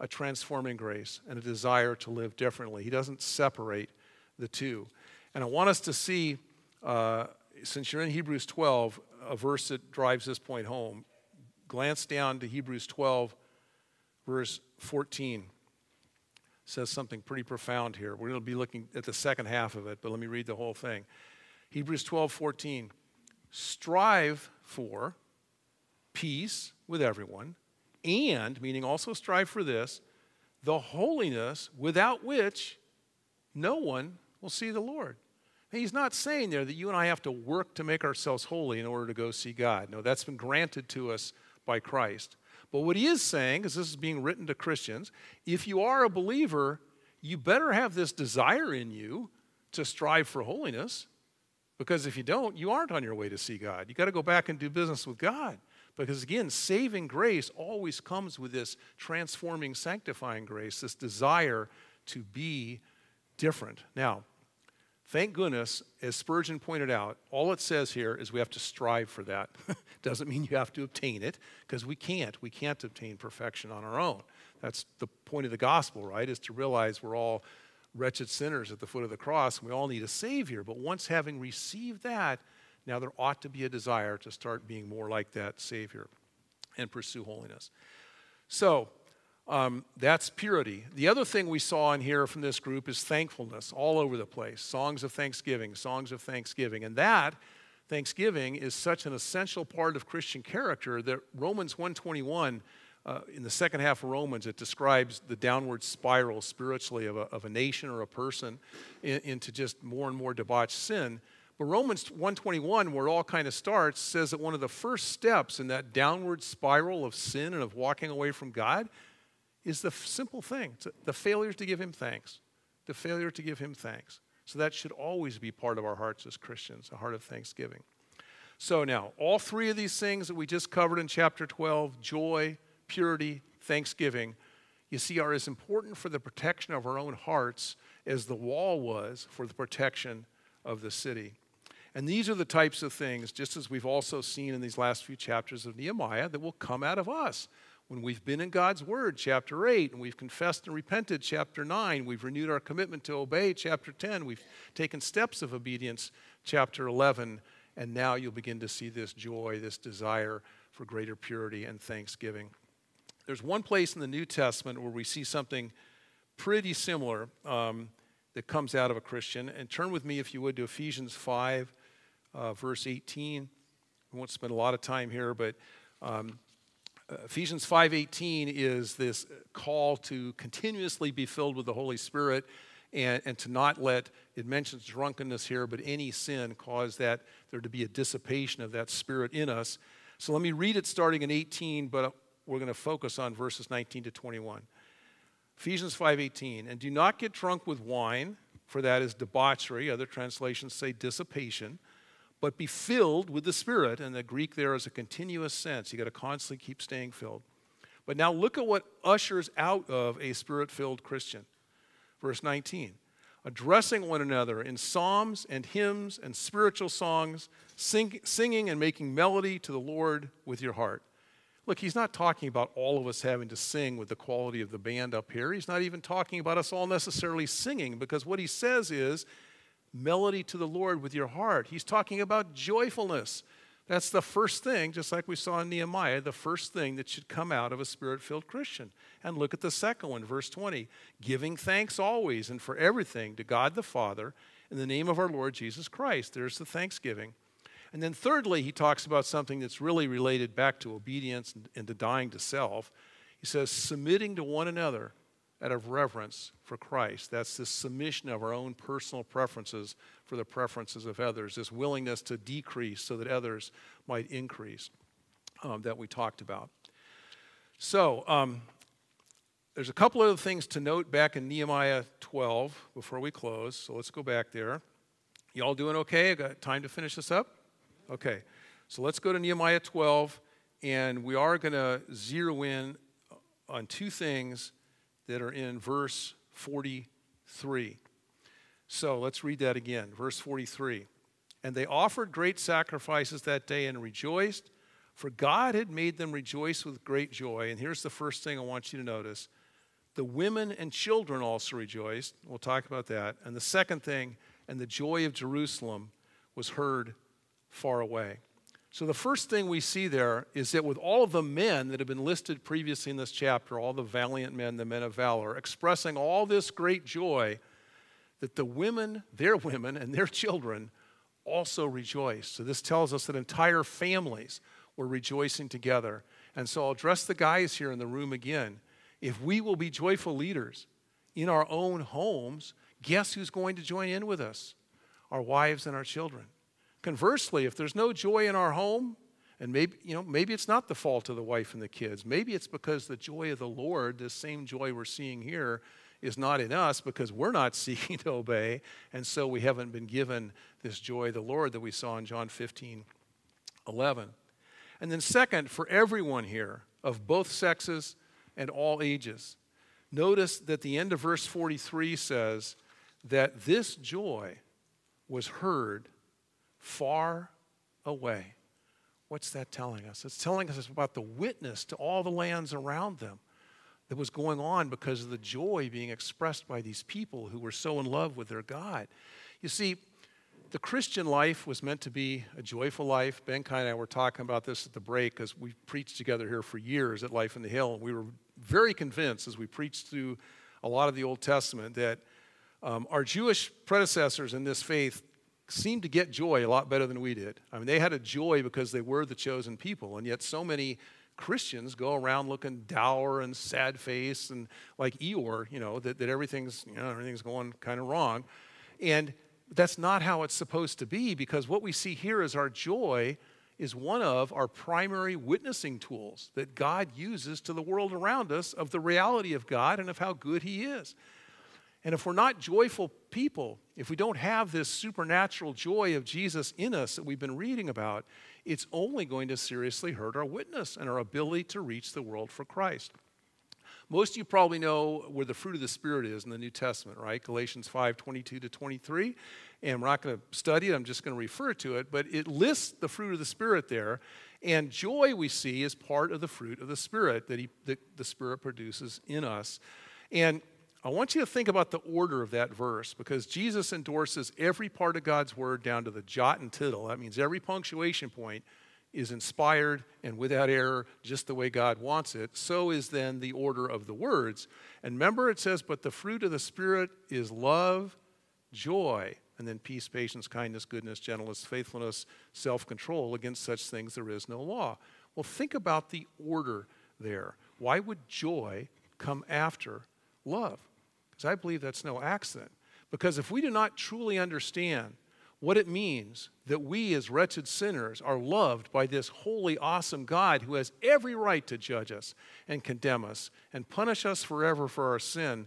a transforming grace and a desire to live differently. He doesn't separate the two. And I want us to see, uh, since you're in Hebrews 12, a verse that drives this point home. Glance down to Hebrews 12, verse 14. It says something pretty profound here. We're going to be looking at the second half of it, but let me read the whole thing. Hebrews 12, 14. Strive for peace with everyone, and, meaning also strive for this, the holiness without which no one will see the Lord. He's not saying there that you and I have to work to make ourselves holy in order to go see God. No, that's been granted to us by Christ. But what he is saying, because this is being written to Christians, if you are a believer, you better have this desire in you to strive for holiness. Because if you don't, you aren't on your way to see God. You got to go back and do business with God. Because again, saving grace always comes with this transforming, sanctifying grace, this desire to be different. Now, thank goodness, as Spurgeon pointed out, all it says here is we have to strive for that. Doesn't mean you have to obtain it, because we can't. We can't obtain perfection on our own. That's the point of the gospel, right? Is to realize we're all wretched sinners at the foot of the cross, we all need a Savior. But once having received that, now, there ought to be a desire to start being more like that Savior and pursue holiness. So, um, that's purity. The other thing we saw in here from this group is thankfulness all over the place songs of thanksgiving, songs of thanksgiving. And that, thanksgiving, is such an essential part of Christian character that Romans 121. Uh, in the second half of Romans, it describes the downward spiral spiritually of a, of a nation or a person in, into just more and more debauched sin. But Romans 121, where it all kind of starts, says that one of the first steps in that downward spiral of sin and of walking away from God is the simple thing the failure to give Him thanks. The failure to give Him thanks. So that should always be part of our hearts as Christians, a heart of thanksgiving. So now, all three of these things that we just covered in chapter 12 joy, purity, thanksgiving you see, are as important for the protection of our own hearts as the wall was for the protection of the city. And these are the types of things, just as we've also seen in these last few chapters of Nehemiah, that will come out of us. When we've been in God's Word, chapter 8, and we've confessed and repented, chapter 9, we've renewed our commitment to obey, chapter 10, we've taken steps of obedience, chapter 11, and now you'll begin to see this joy, this desire for greater purity and thanksgiving. There's one place in the New Testament where we see something pretty similar um, that comes out of a Christian. And turn with me, if you would, to Ephesians 5, uh, verse 18. We won't spend a lot of time here, but um, Ephesians 5:18 is this call to continuously be filled with the Holy Spirit and, and to not let it mentions drunkenness here, but any sin cause that there to be a dissipation of that spirit in us. So let me read it starting in 18, but we're going to focus on verses 19 to 21. Ephesians 5:18, and do not get drunk with wine, for that is debauchery. Other translations say dissipation but be filled with the Spirit. And the Greek there is a continuous sense. You got to constantly keep staying filled. But now look at what ushers out of a spirit filled Christian. Verse 19 addressing one another in psalms and hymns and spiritual songs, sing, singing and making melody to the Lord with your heart. Look, he's not talking about all of us having to sing with the quality of the band up here. He's not even talking about us all necessarily singing, because what he says is melody to the Lord with your heart. He's talking about joyfulness. That's the first thing, just like we saw in Nehemiah, the first thing that should come out of a spirit filled Christian. And look at the second one, verse 20 giving thanks always and for everything to God the Father in the name of our Lord Jesus Christ. There's the thanksgiving. And then, thirdly, he talks about something that's really related back to obedience and to dying to self. He says, submitting to one another out of reverence for Christ. That's this submission of our own personal preferences for the preferences of others, this willingness to decrease so that others might increase um, that we talked about. So, um, there's a couple other things to note back in Nehemiah 12 before we close. So let's go back there. Y'all doing okay? I've got time to finish this up? Okay. So let's go to Nehemiah 12, and we are going to zero in on two things that are in verse 43. So let's read that again. Verse 43. And they offered great sacrifices that day and rejoiced, For God had made them rejoice with great joy. And here's the first thing I want you to notice the women and children also rejoiced. We'll talk about that. And the second thing, and the joy of Jerusalem was heard far away. So the first thing we see there is that with all of the men that have been listed previously in this chapter, all the valiant men, the men of valor, expressing all this great joy, that the women, their women, and their children also rejoiced. So this tells us that entire families were rejoicing together. And so I'll address the guys here in the room again. If we will be joyful leaders in our own homes, guess who's going to join in with us? Our wives and our children. Conversely, if there's no joy in our home, and maybe, you know, maybe it's not the fault of the wife and the kids. Maybe it's because the joy of the Lord, this same joy we're seeing here, is not in us because we're not seeking to obey, and so we haven't been given this joy of the Lord that we saw in John 15, 11. And then, second, for everyone here of both sexes and all ages, notice that the end of verse 43 says that this joy was heard far away. What's that telling us? It's telling us about the witness to all the lands around them that was going on because of the joy being expressed by these people who were so in love with their God. You see, the Christian life was meant to be a joyful life. Ben Kai and I were talking about this at the break because we preached together here for years at Life in the Hill. And we were very convinced as we preached through a lot of the Old Testament that um, our Jewish predecessors in this faith seemed to get joy a lot better than we did. I mean, they had a joy because they were the chosen people, and yet so many Christians go around looking dour and sad faced and like Eeyore, you know, that, that everything's, you know, everything's going kind of wrong. And that's not how it's supposed to be because what we see here is our joy is one of our primary witnessing tools that God uses to the world around us of the reality of God and of how good He is. And if we're not joyful people, if we don't have this supernatural joy of Jesus in us that we've been reading about, it's only going to seriously hurt our witness and our ability to reach the world for Christ. Most of you probably know where the fruit of the Spirit is in the New Testament, right? Galatians 5 22 to 23. And we're not going to study it, I'm just going to refer to it, but it lists the fruit of the Spirit there. And joy, we see, is part of the fruit of the Spirit that, he, that the Spirit produces in us. And I want you to think about the order of that verse because Jesus endorses every part of God's word down to the jot and tittle. That means every punctuation point is inspired and without error, just the way God wants it. So is then the order of the words. And remember, it says, But the fruit of the Spirit is love, joy, and then peace, patience, kindness, goodness, gentleness, faithfulness, self control. Against such things there is no law. Well, think about the order there. Why would joy come after love? Because I believe that's no accident. Because if we do not truly understand what it means that we, as wretched sinners, are loved by this holy, awesome God who has every right to judge us and condemn us and punish us forever for our sin,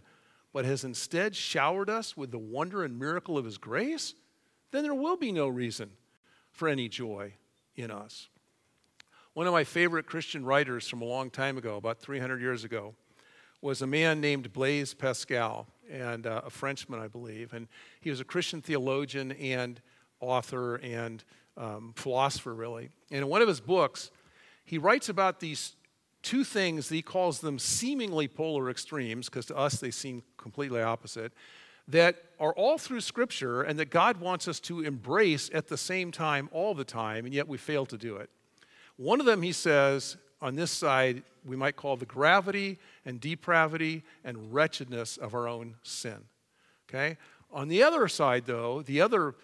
but has instead showered us with the wonder and miracle of his grace, then there will be no reason for any joy in us. One of my favorite Christian writers from a long time ago, about 300 years ago, was a man named Blaise Pascal, and uh, a Frenchman, I believe. And he was a Christian theologian and author and um, philosopher, really. And in one of his books, he writes about these two things he calls them seemingly polar extremes, because to us they seem completely opposite, that are all through Scripture and that God wants us to embrace at the same time all the time, and yet we fail to do it. One of them, he says, on this side, we might call the gravity and depravity and wretchedness of our own sin. Okay? On the other side, though, the other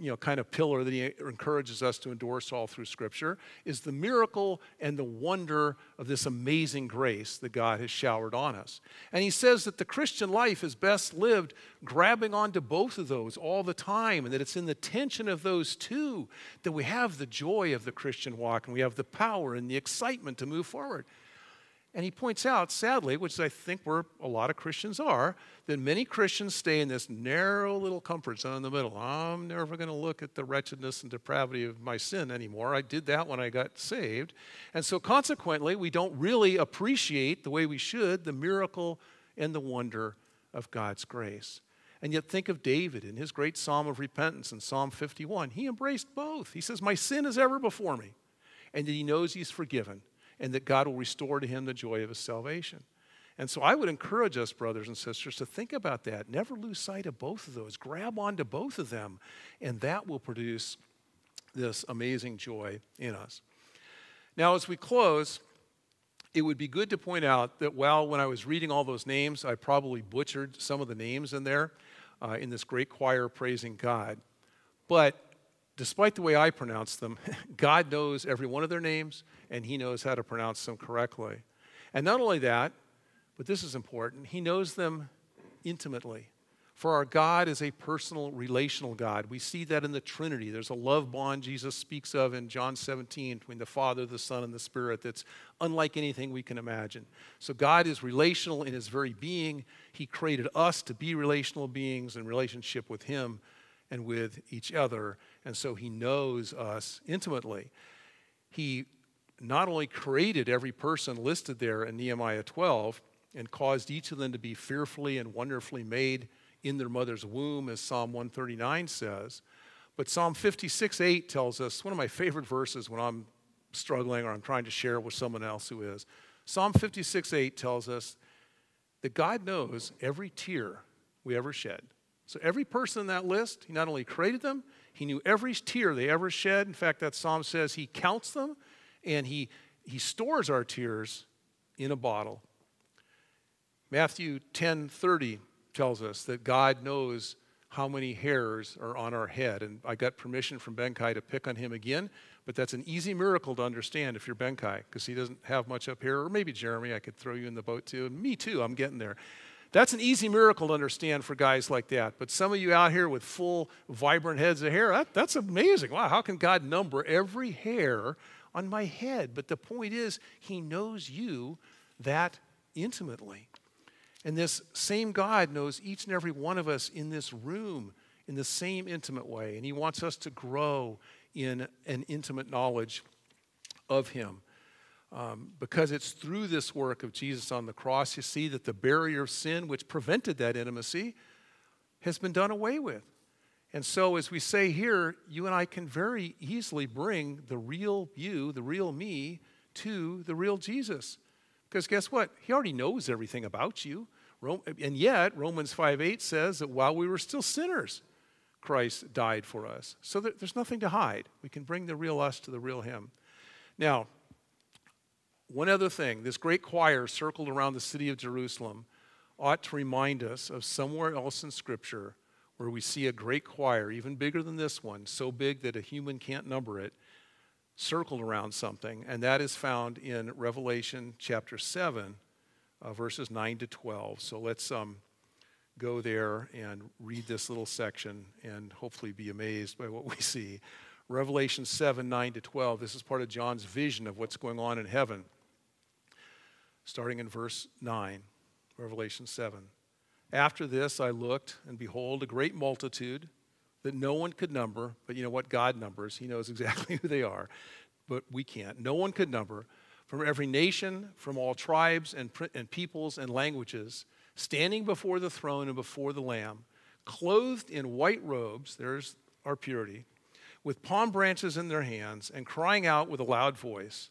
you know, kind of pillar that he encourages us to endorse all through Scripture is the miracle and the wonder of this amazing grace that God has showered on us. And he says that the Christian life is best lived grabbing onto both of those all the time, and that it's in the tension of those two that we have the joy of the Christian walk and we have the power and the excitement to move forward. And he points out, sadly, which I think where a lot of Christians are, that many Christians stay in this narrow little comfort zone in the middle. I'm never going to look at the wretchedness and depravity of my sin anymore. I did that when I got saved. And so, consequently, we don't really appreciate the way we should the miracle and the wonder of God's grace. And yet, think of David in his great psalm of repentance in Psalm 51. He embraced both. He says, My sin is ever before me. and that he knows he's forgiven, and that God will restore to him the joy of his salvation. And so I would encourage us, brothers and sisters, to think about that. Never lose sight of both of those. Grab onto both of them, and that will produce this amazing joy in us. Now, as we close, it would be good to point out that while when I was reading all those names, I probably butchered some of the names in there uh, in this great choir praising God. But despite the way I pronounce them, God knows every one of their names and He knows how to pronounce them correctly. And not only that, but this is important, He knows them intimately. For our God is a personal, relational God. We see that in the Trinity. There's a love bond Jesus speaks of in John 17 between the Father, the Son, and the Spirit that's unlike anything we can imagine. So God is relational in his very being. He created us to be relational beings in relationship with him and with each other. And so he knows us intimately. He not only created every person listed there in Nehemiah 12 and caused each of them to be fearfully and wonderfully made in their mother's womb, as Psalm 139 says. But Psalm 56 8 tells us one of my favorite verses when I'm struggling or I'm trying to share with someone else who is. Psalm 56 8 tells us that God knows every tear we ever shed. So every person in that list, He not only created them, He knew every tear they ever shed. In fact, that psalm says He counts them and He, he stores our tears in a bottle. Matthew 10 30 tells us that God knows how many hairs are on our head. And I got permission from Benkai to pick on him again, but that's an easy miracle to understand if you're Benkai, because he doesn't have much up here. Or maybe Jeremy, I could throw you in the boat too. Me too, I'm getting there. That's an easy miracle to understand for guys like that. But some of you out here with full, vibrant heads of hair, that, that's amazing. Wow, how can God number every hair on my head? But the point is, He knows you that intimately. And this same God knows each and every one of us in this room in the same intimate way. And He wants us to grow in an intimate knowledge of Him. Um, because it's through this work of Jesus on the cross, you see that the barrier of sin, which prevented that intimacy, has been done away with. And so, as we say here, you and I can very easily bring the real you, the real me, to the real Jesus. Because guess what? He already knows everything about you. And yet, Romans 5 8 says that while we were still sinners, Christ died for us. So there's nothing to hide. We can bring the real us to the real Him. Now, one other thing this great choir circled around the city of Jerusalem ought to remind us of somewhere else in Scripture where we see a great choir, even bigger than this one, so big that a human can't number it, circled around something, and that is found in Revelation chapter 7, uh, verses 9 to 12. So let's um, go there and read this little section and hopefully be amazed by what we see. Revelation 7, 9 to 12. This is part of John's vision of what's going on in heaven. Starting in verse 9, Revelation 7. After this I looked, and behold, a great multitude that no one could number, but you know what? God numbers. He knows exactly who they are, but we can't. No one could number from every nation, from all tribes and, and peoples and languages, standing before the throne and before the Lamb, clothed in white robes, there's our purity, with palm branches in their hands, and crying out with a loud voice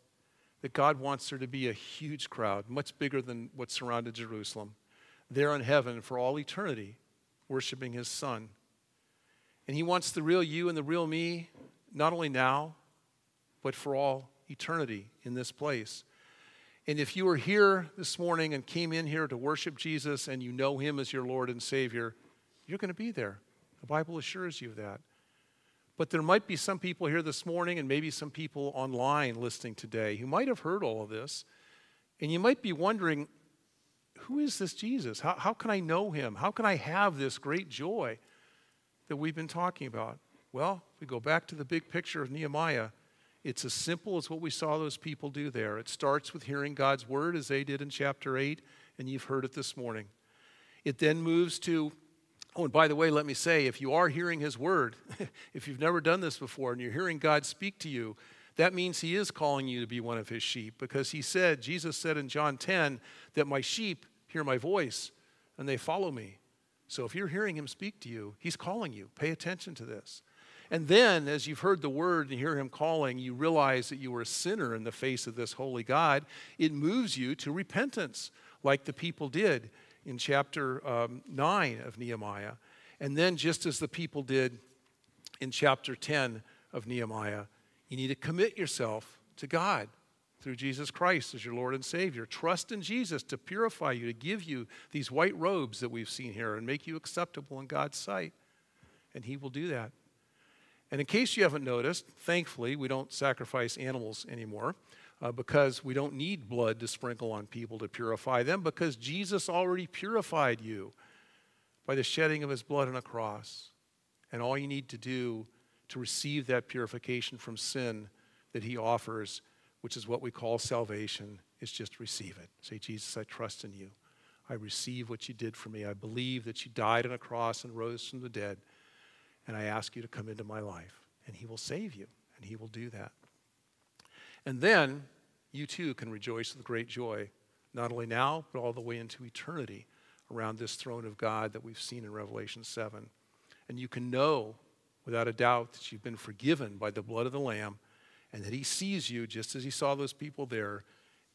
that God wants there to be a huge crowd, much bigger than what surrounded Jerusalem, there in heaven for all eternity, worshiping His Son and He wants the real you and the real me, not only now, but for all eternity in this place. And if you are here this morning and came in here to worship Jesus and you know Him as your Lord and Savior, you're going to be there. The Bible assures you of that. But there might be some people here this morning and maybe some people online listening today who might have heard all of this. And you might be wondering, who is this Jesus? How, how can I know him? How can I have this great joy? that we've been talking about? Well, we go back to the big picture of Nehemiah. It's as simple as what we saw those people do there. It starts with hearing God's word, as they did in chapter 8, and you've heard it this morning. It then moves to, oh, and by the way, let me say, if you are hearing his word, if you've never done this before and you're hearing God speak to you, that means he is calling you to be one of his sheep because he said, Jesus said in John 10, that my sheep hear my voice and they follow me. So if you're hearing him speak to you, he's calling you. Pay attention to this. And then, as you've heard the word and hear him calling, you realize that you were a sinner in the face of this holy God. It moves you to repentance, like the people did in chapter um, 9 of Nehemiah. And then, just as the people did in chapter 10 of Nehemiah, you need to commit yourself to God through Jesus Christ as your Lord and Savior. Trust in Jesus to purify you, to give you these white robes that we've seen here and make you acceptable in God's sight. And He will do that. And in case you haven't noticed, thankfully, we don't sacrifice animals anymore uh, because we don't need blood to sprinkle on people to purify them because Jesus already purified you by the shedding of his blood on a cross. And all you need to do to receive that purification from sin that he offers, which is what we call salvation, is just receive it. Say, Jesus, I trust in you. I receive what you did for me. I believe that you died on a cross and rose from the dead and I ask you to come into my life. And He will save you, and He will do that. And then you too can rejoice with great joy, not only now, but all the way into eternity around this throne of God that we've seen in Revelation 7. And you can know without a doubt that you've been forgiven by the blood of the Lamb and that He sees you just as He saw those people there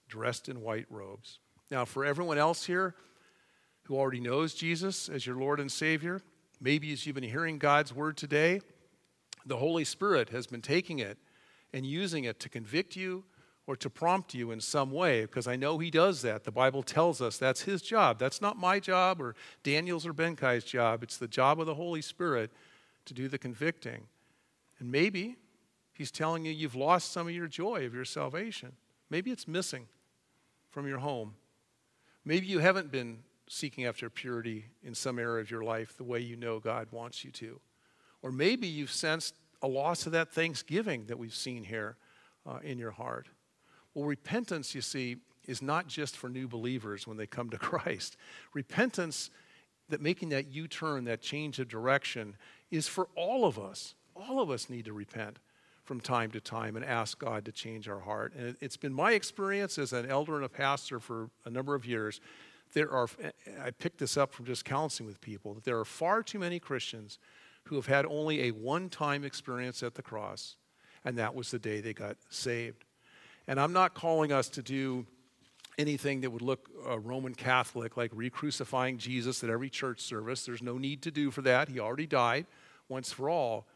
dressed in white robes. Now, for everyone else here who already knows Jesus as your Lord and Savior, Maybe as you've been hearing God's word today, the Holy Spirit has been taking it and using it to convict you or to prompt you in some way, because I know He does that. The Bible tells us that's His job. That's not my job or Daniel's or Benkai's job. It's the job of the Holy Spirit to do the convicting. And maybe He's telling you you've lost some of your joy of your salvation. Maybe it's missing from your home. Maybe you haven't been seeking after purity in some area of your life the way you know God wants you to. Or maybe you've sensed a loss of that thanksgiving that we've seen here uh, in your heart. Well, repentance, you see, is not just for new believers when they come to Christ. Repentance, that making that U turn, that change of direction, is for all of us. All of us need to repent from time to time and ask God to change our heart. And it's been my experience as an elder and a pastor for a number of years there are, I picked this up from just counseling with people, that there are far too many Christians who have had only a one time experience at the cross, and that was the day they got saved. And I'm not calling us to do anything that would look uh, Roman Catholic, like re crucifying Jesus at every church service. There's no need to do for that. He already died once for all.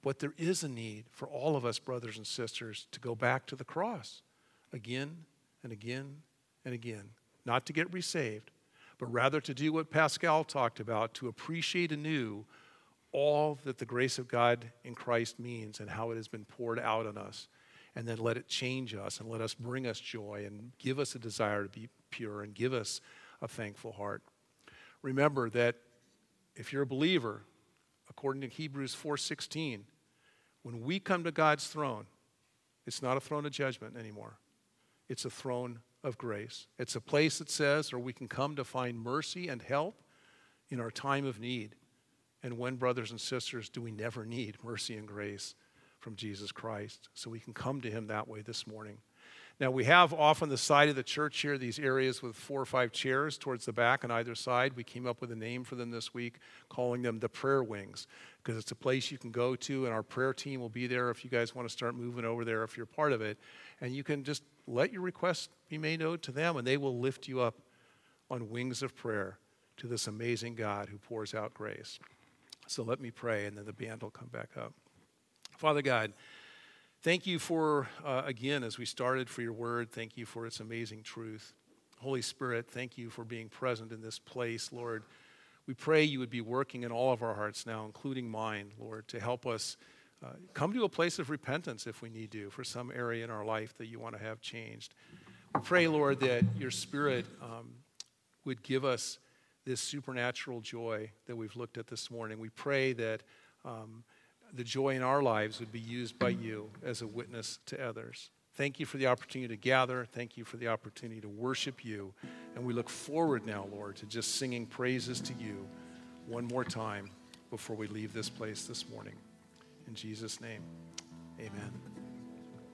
But there is a need for all of us, brothers and sisters, to go back to the cross again and again and again not to get resaved, but rather to do what Pascal talked about to appreciate anew all that the grace of God in Christ means and how it has been poured out on us. And then let it change us and let us bring us joy and give us a desire to be pure and give us a thankful heart. Remember that if you're a believer, according to Hebrews 4:16, when we come to God's throne, it's not a throne of judgment anymore. It's a throne of grace. It's a place that says, or we can come to find mercy and help in our time of need. And when, brothers and sisters, do we never need mercy and grace from Jesus Christ? So we can come to Him that way this morning. Now, we have off on the side of the church here these areas with four or five chairs towards the back on either side. We came up with a name for them this week, calling them the prayer wings, because it's a place you can go to, and our prayer team will be there if you guys want to start moving over there if you're part of it. And you can just let your requests be made known to them, and they will lift you up on wings of prayer to this amazing God who pours out grace. So let me pray, and then the band will come back up. Father God, thank you for, uh, again, as we started, for your word. Thank you for its amazing truth. Holy Spirit, thank you for being present in this place, Lord. We pray you would be working in all of our hearts now, including mine, Lord, to help us uh, come to a place of repentance if we need to for some area in our life that you want to have changed. We pray, Lord, that your Spirit um, would give us this supernatural joy that we've looked at this morning. We pray that um, the joy in our lives would be used by you as a witness to others. Thank you for the opportunity to gather. Thank you for the opportunity to worship you. And we look forward now, Lord, to just singing praises to you one more time before we leave this place this morning. In Jesus' name, amen.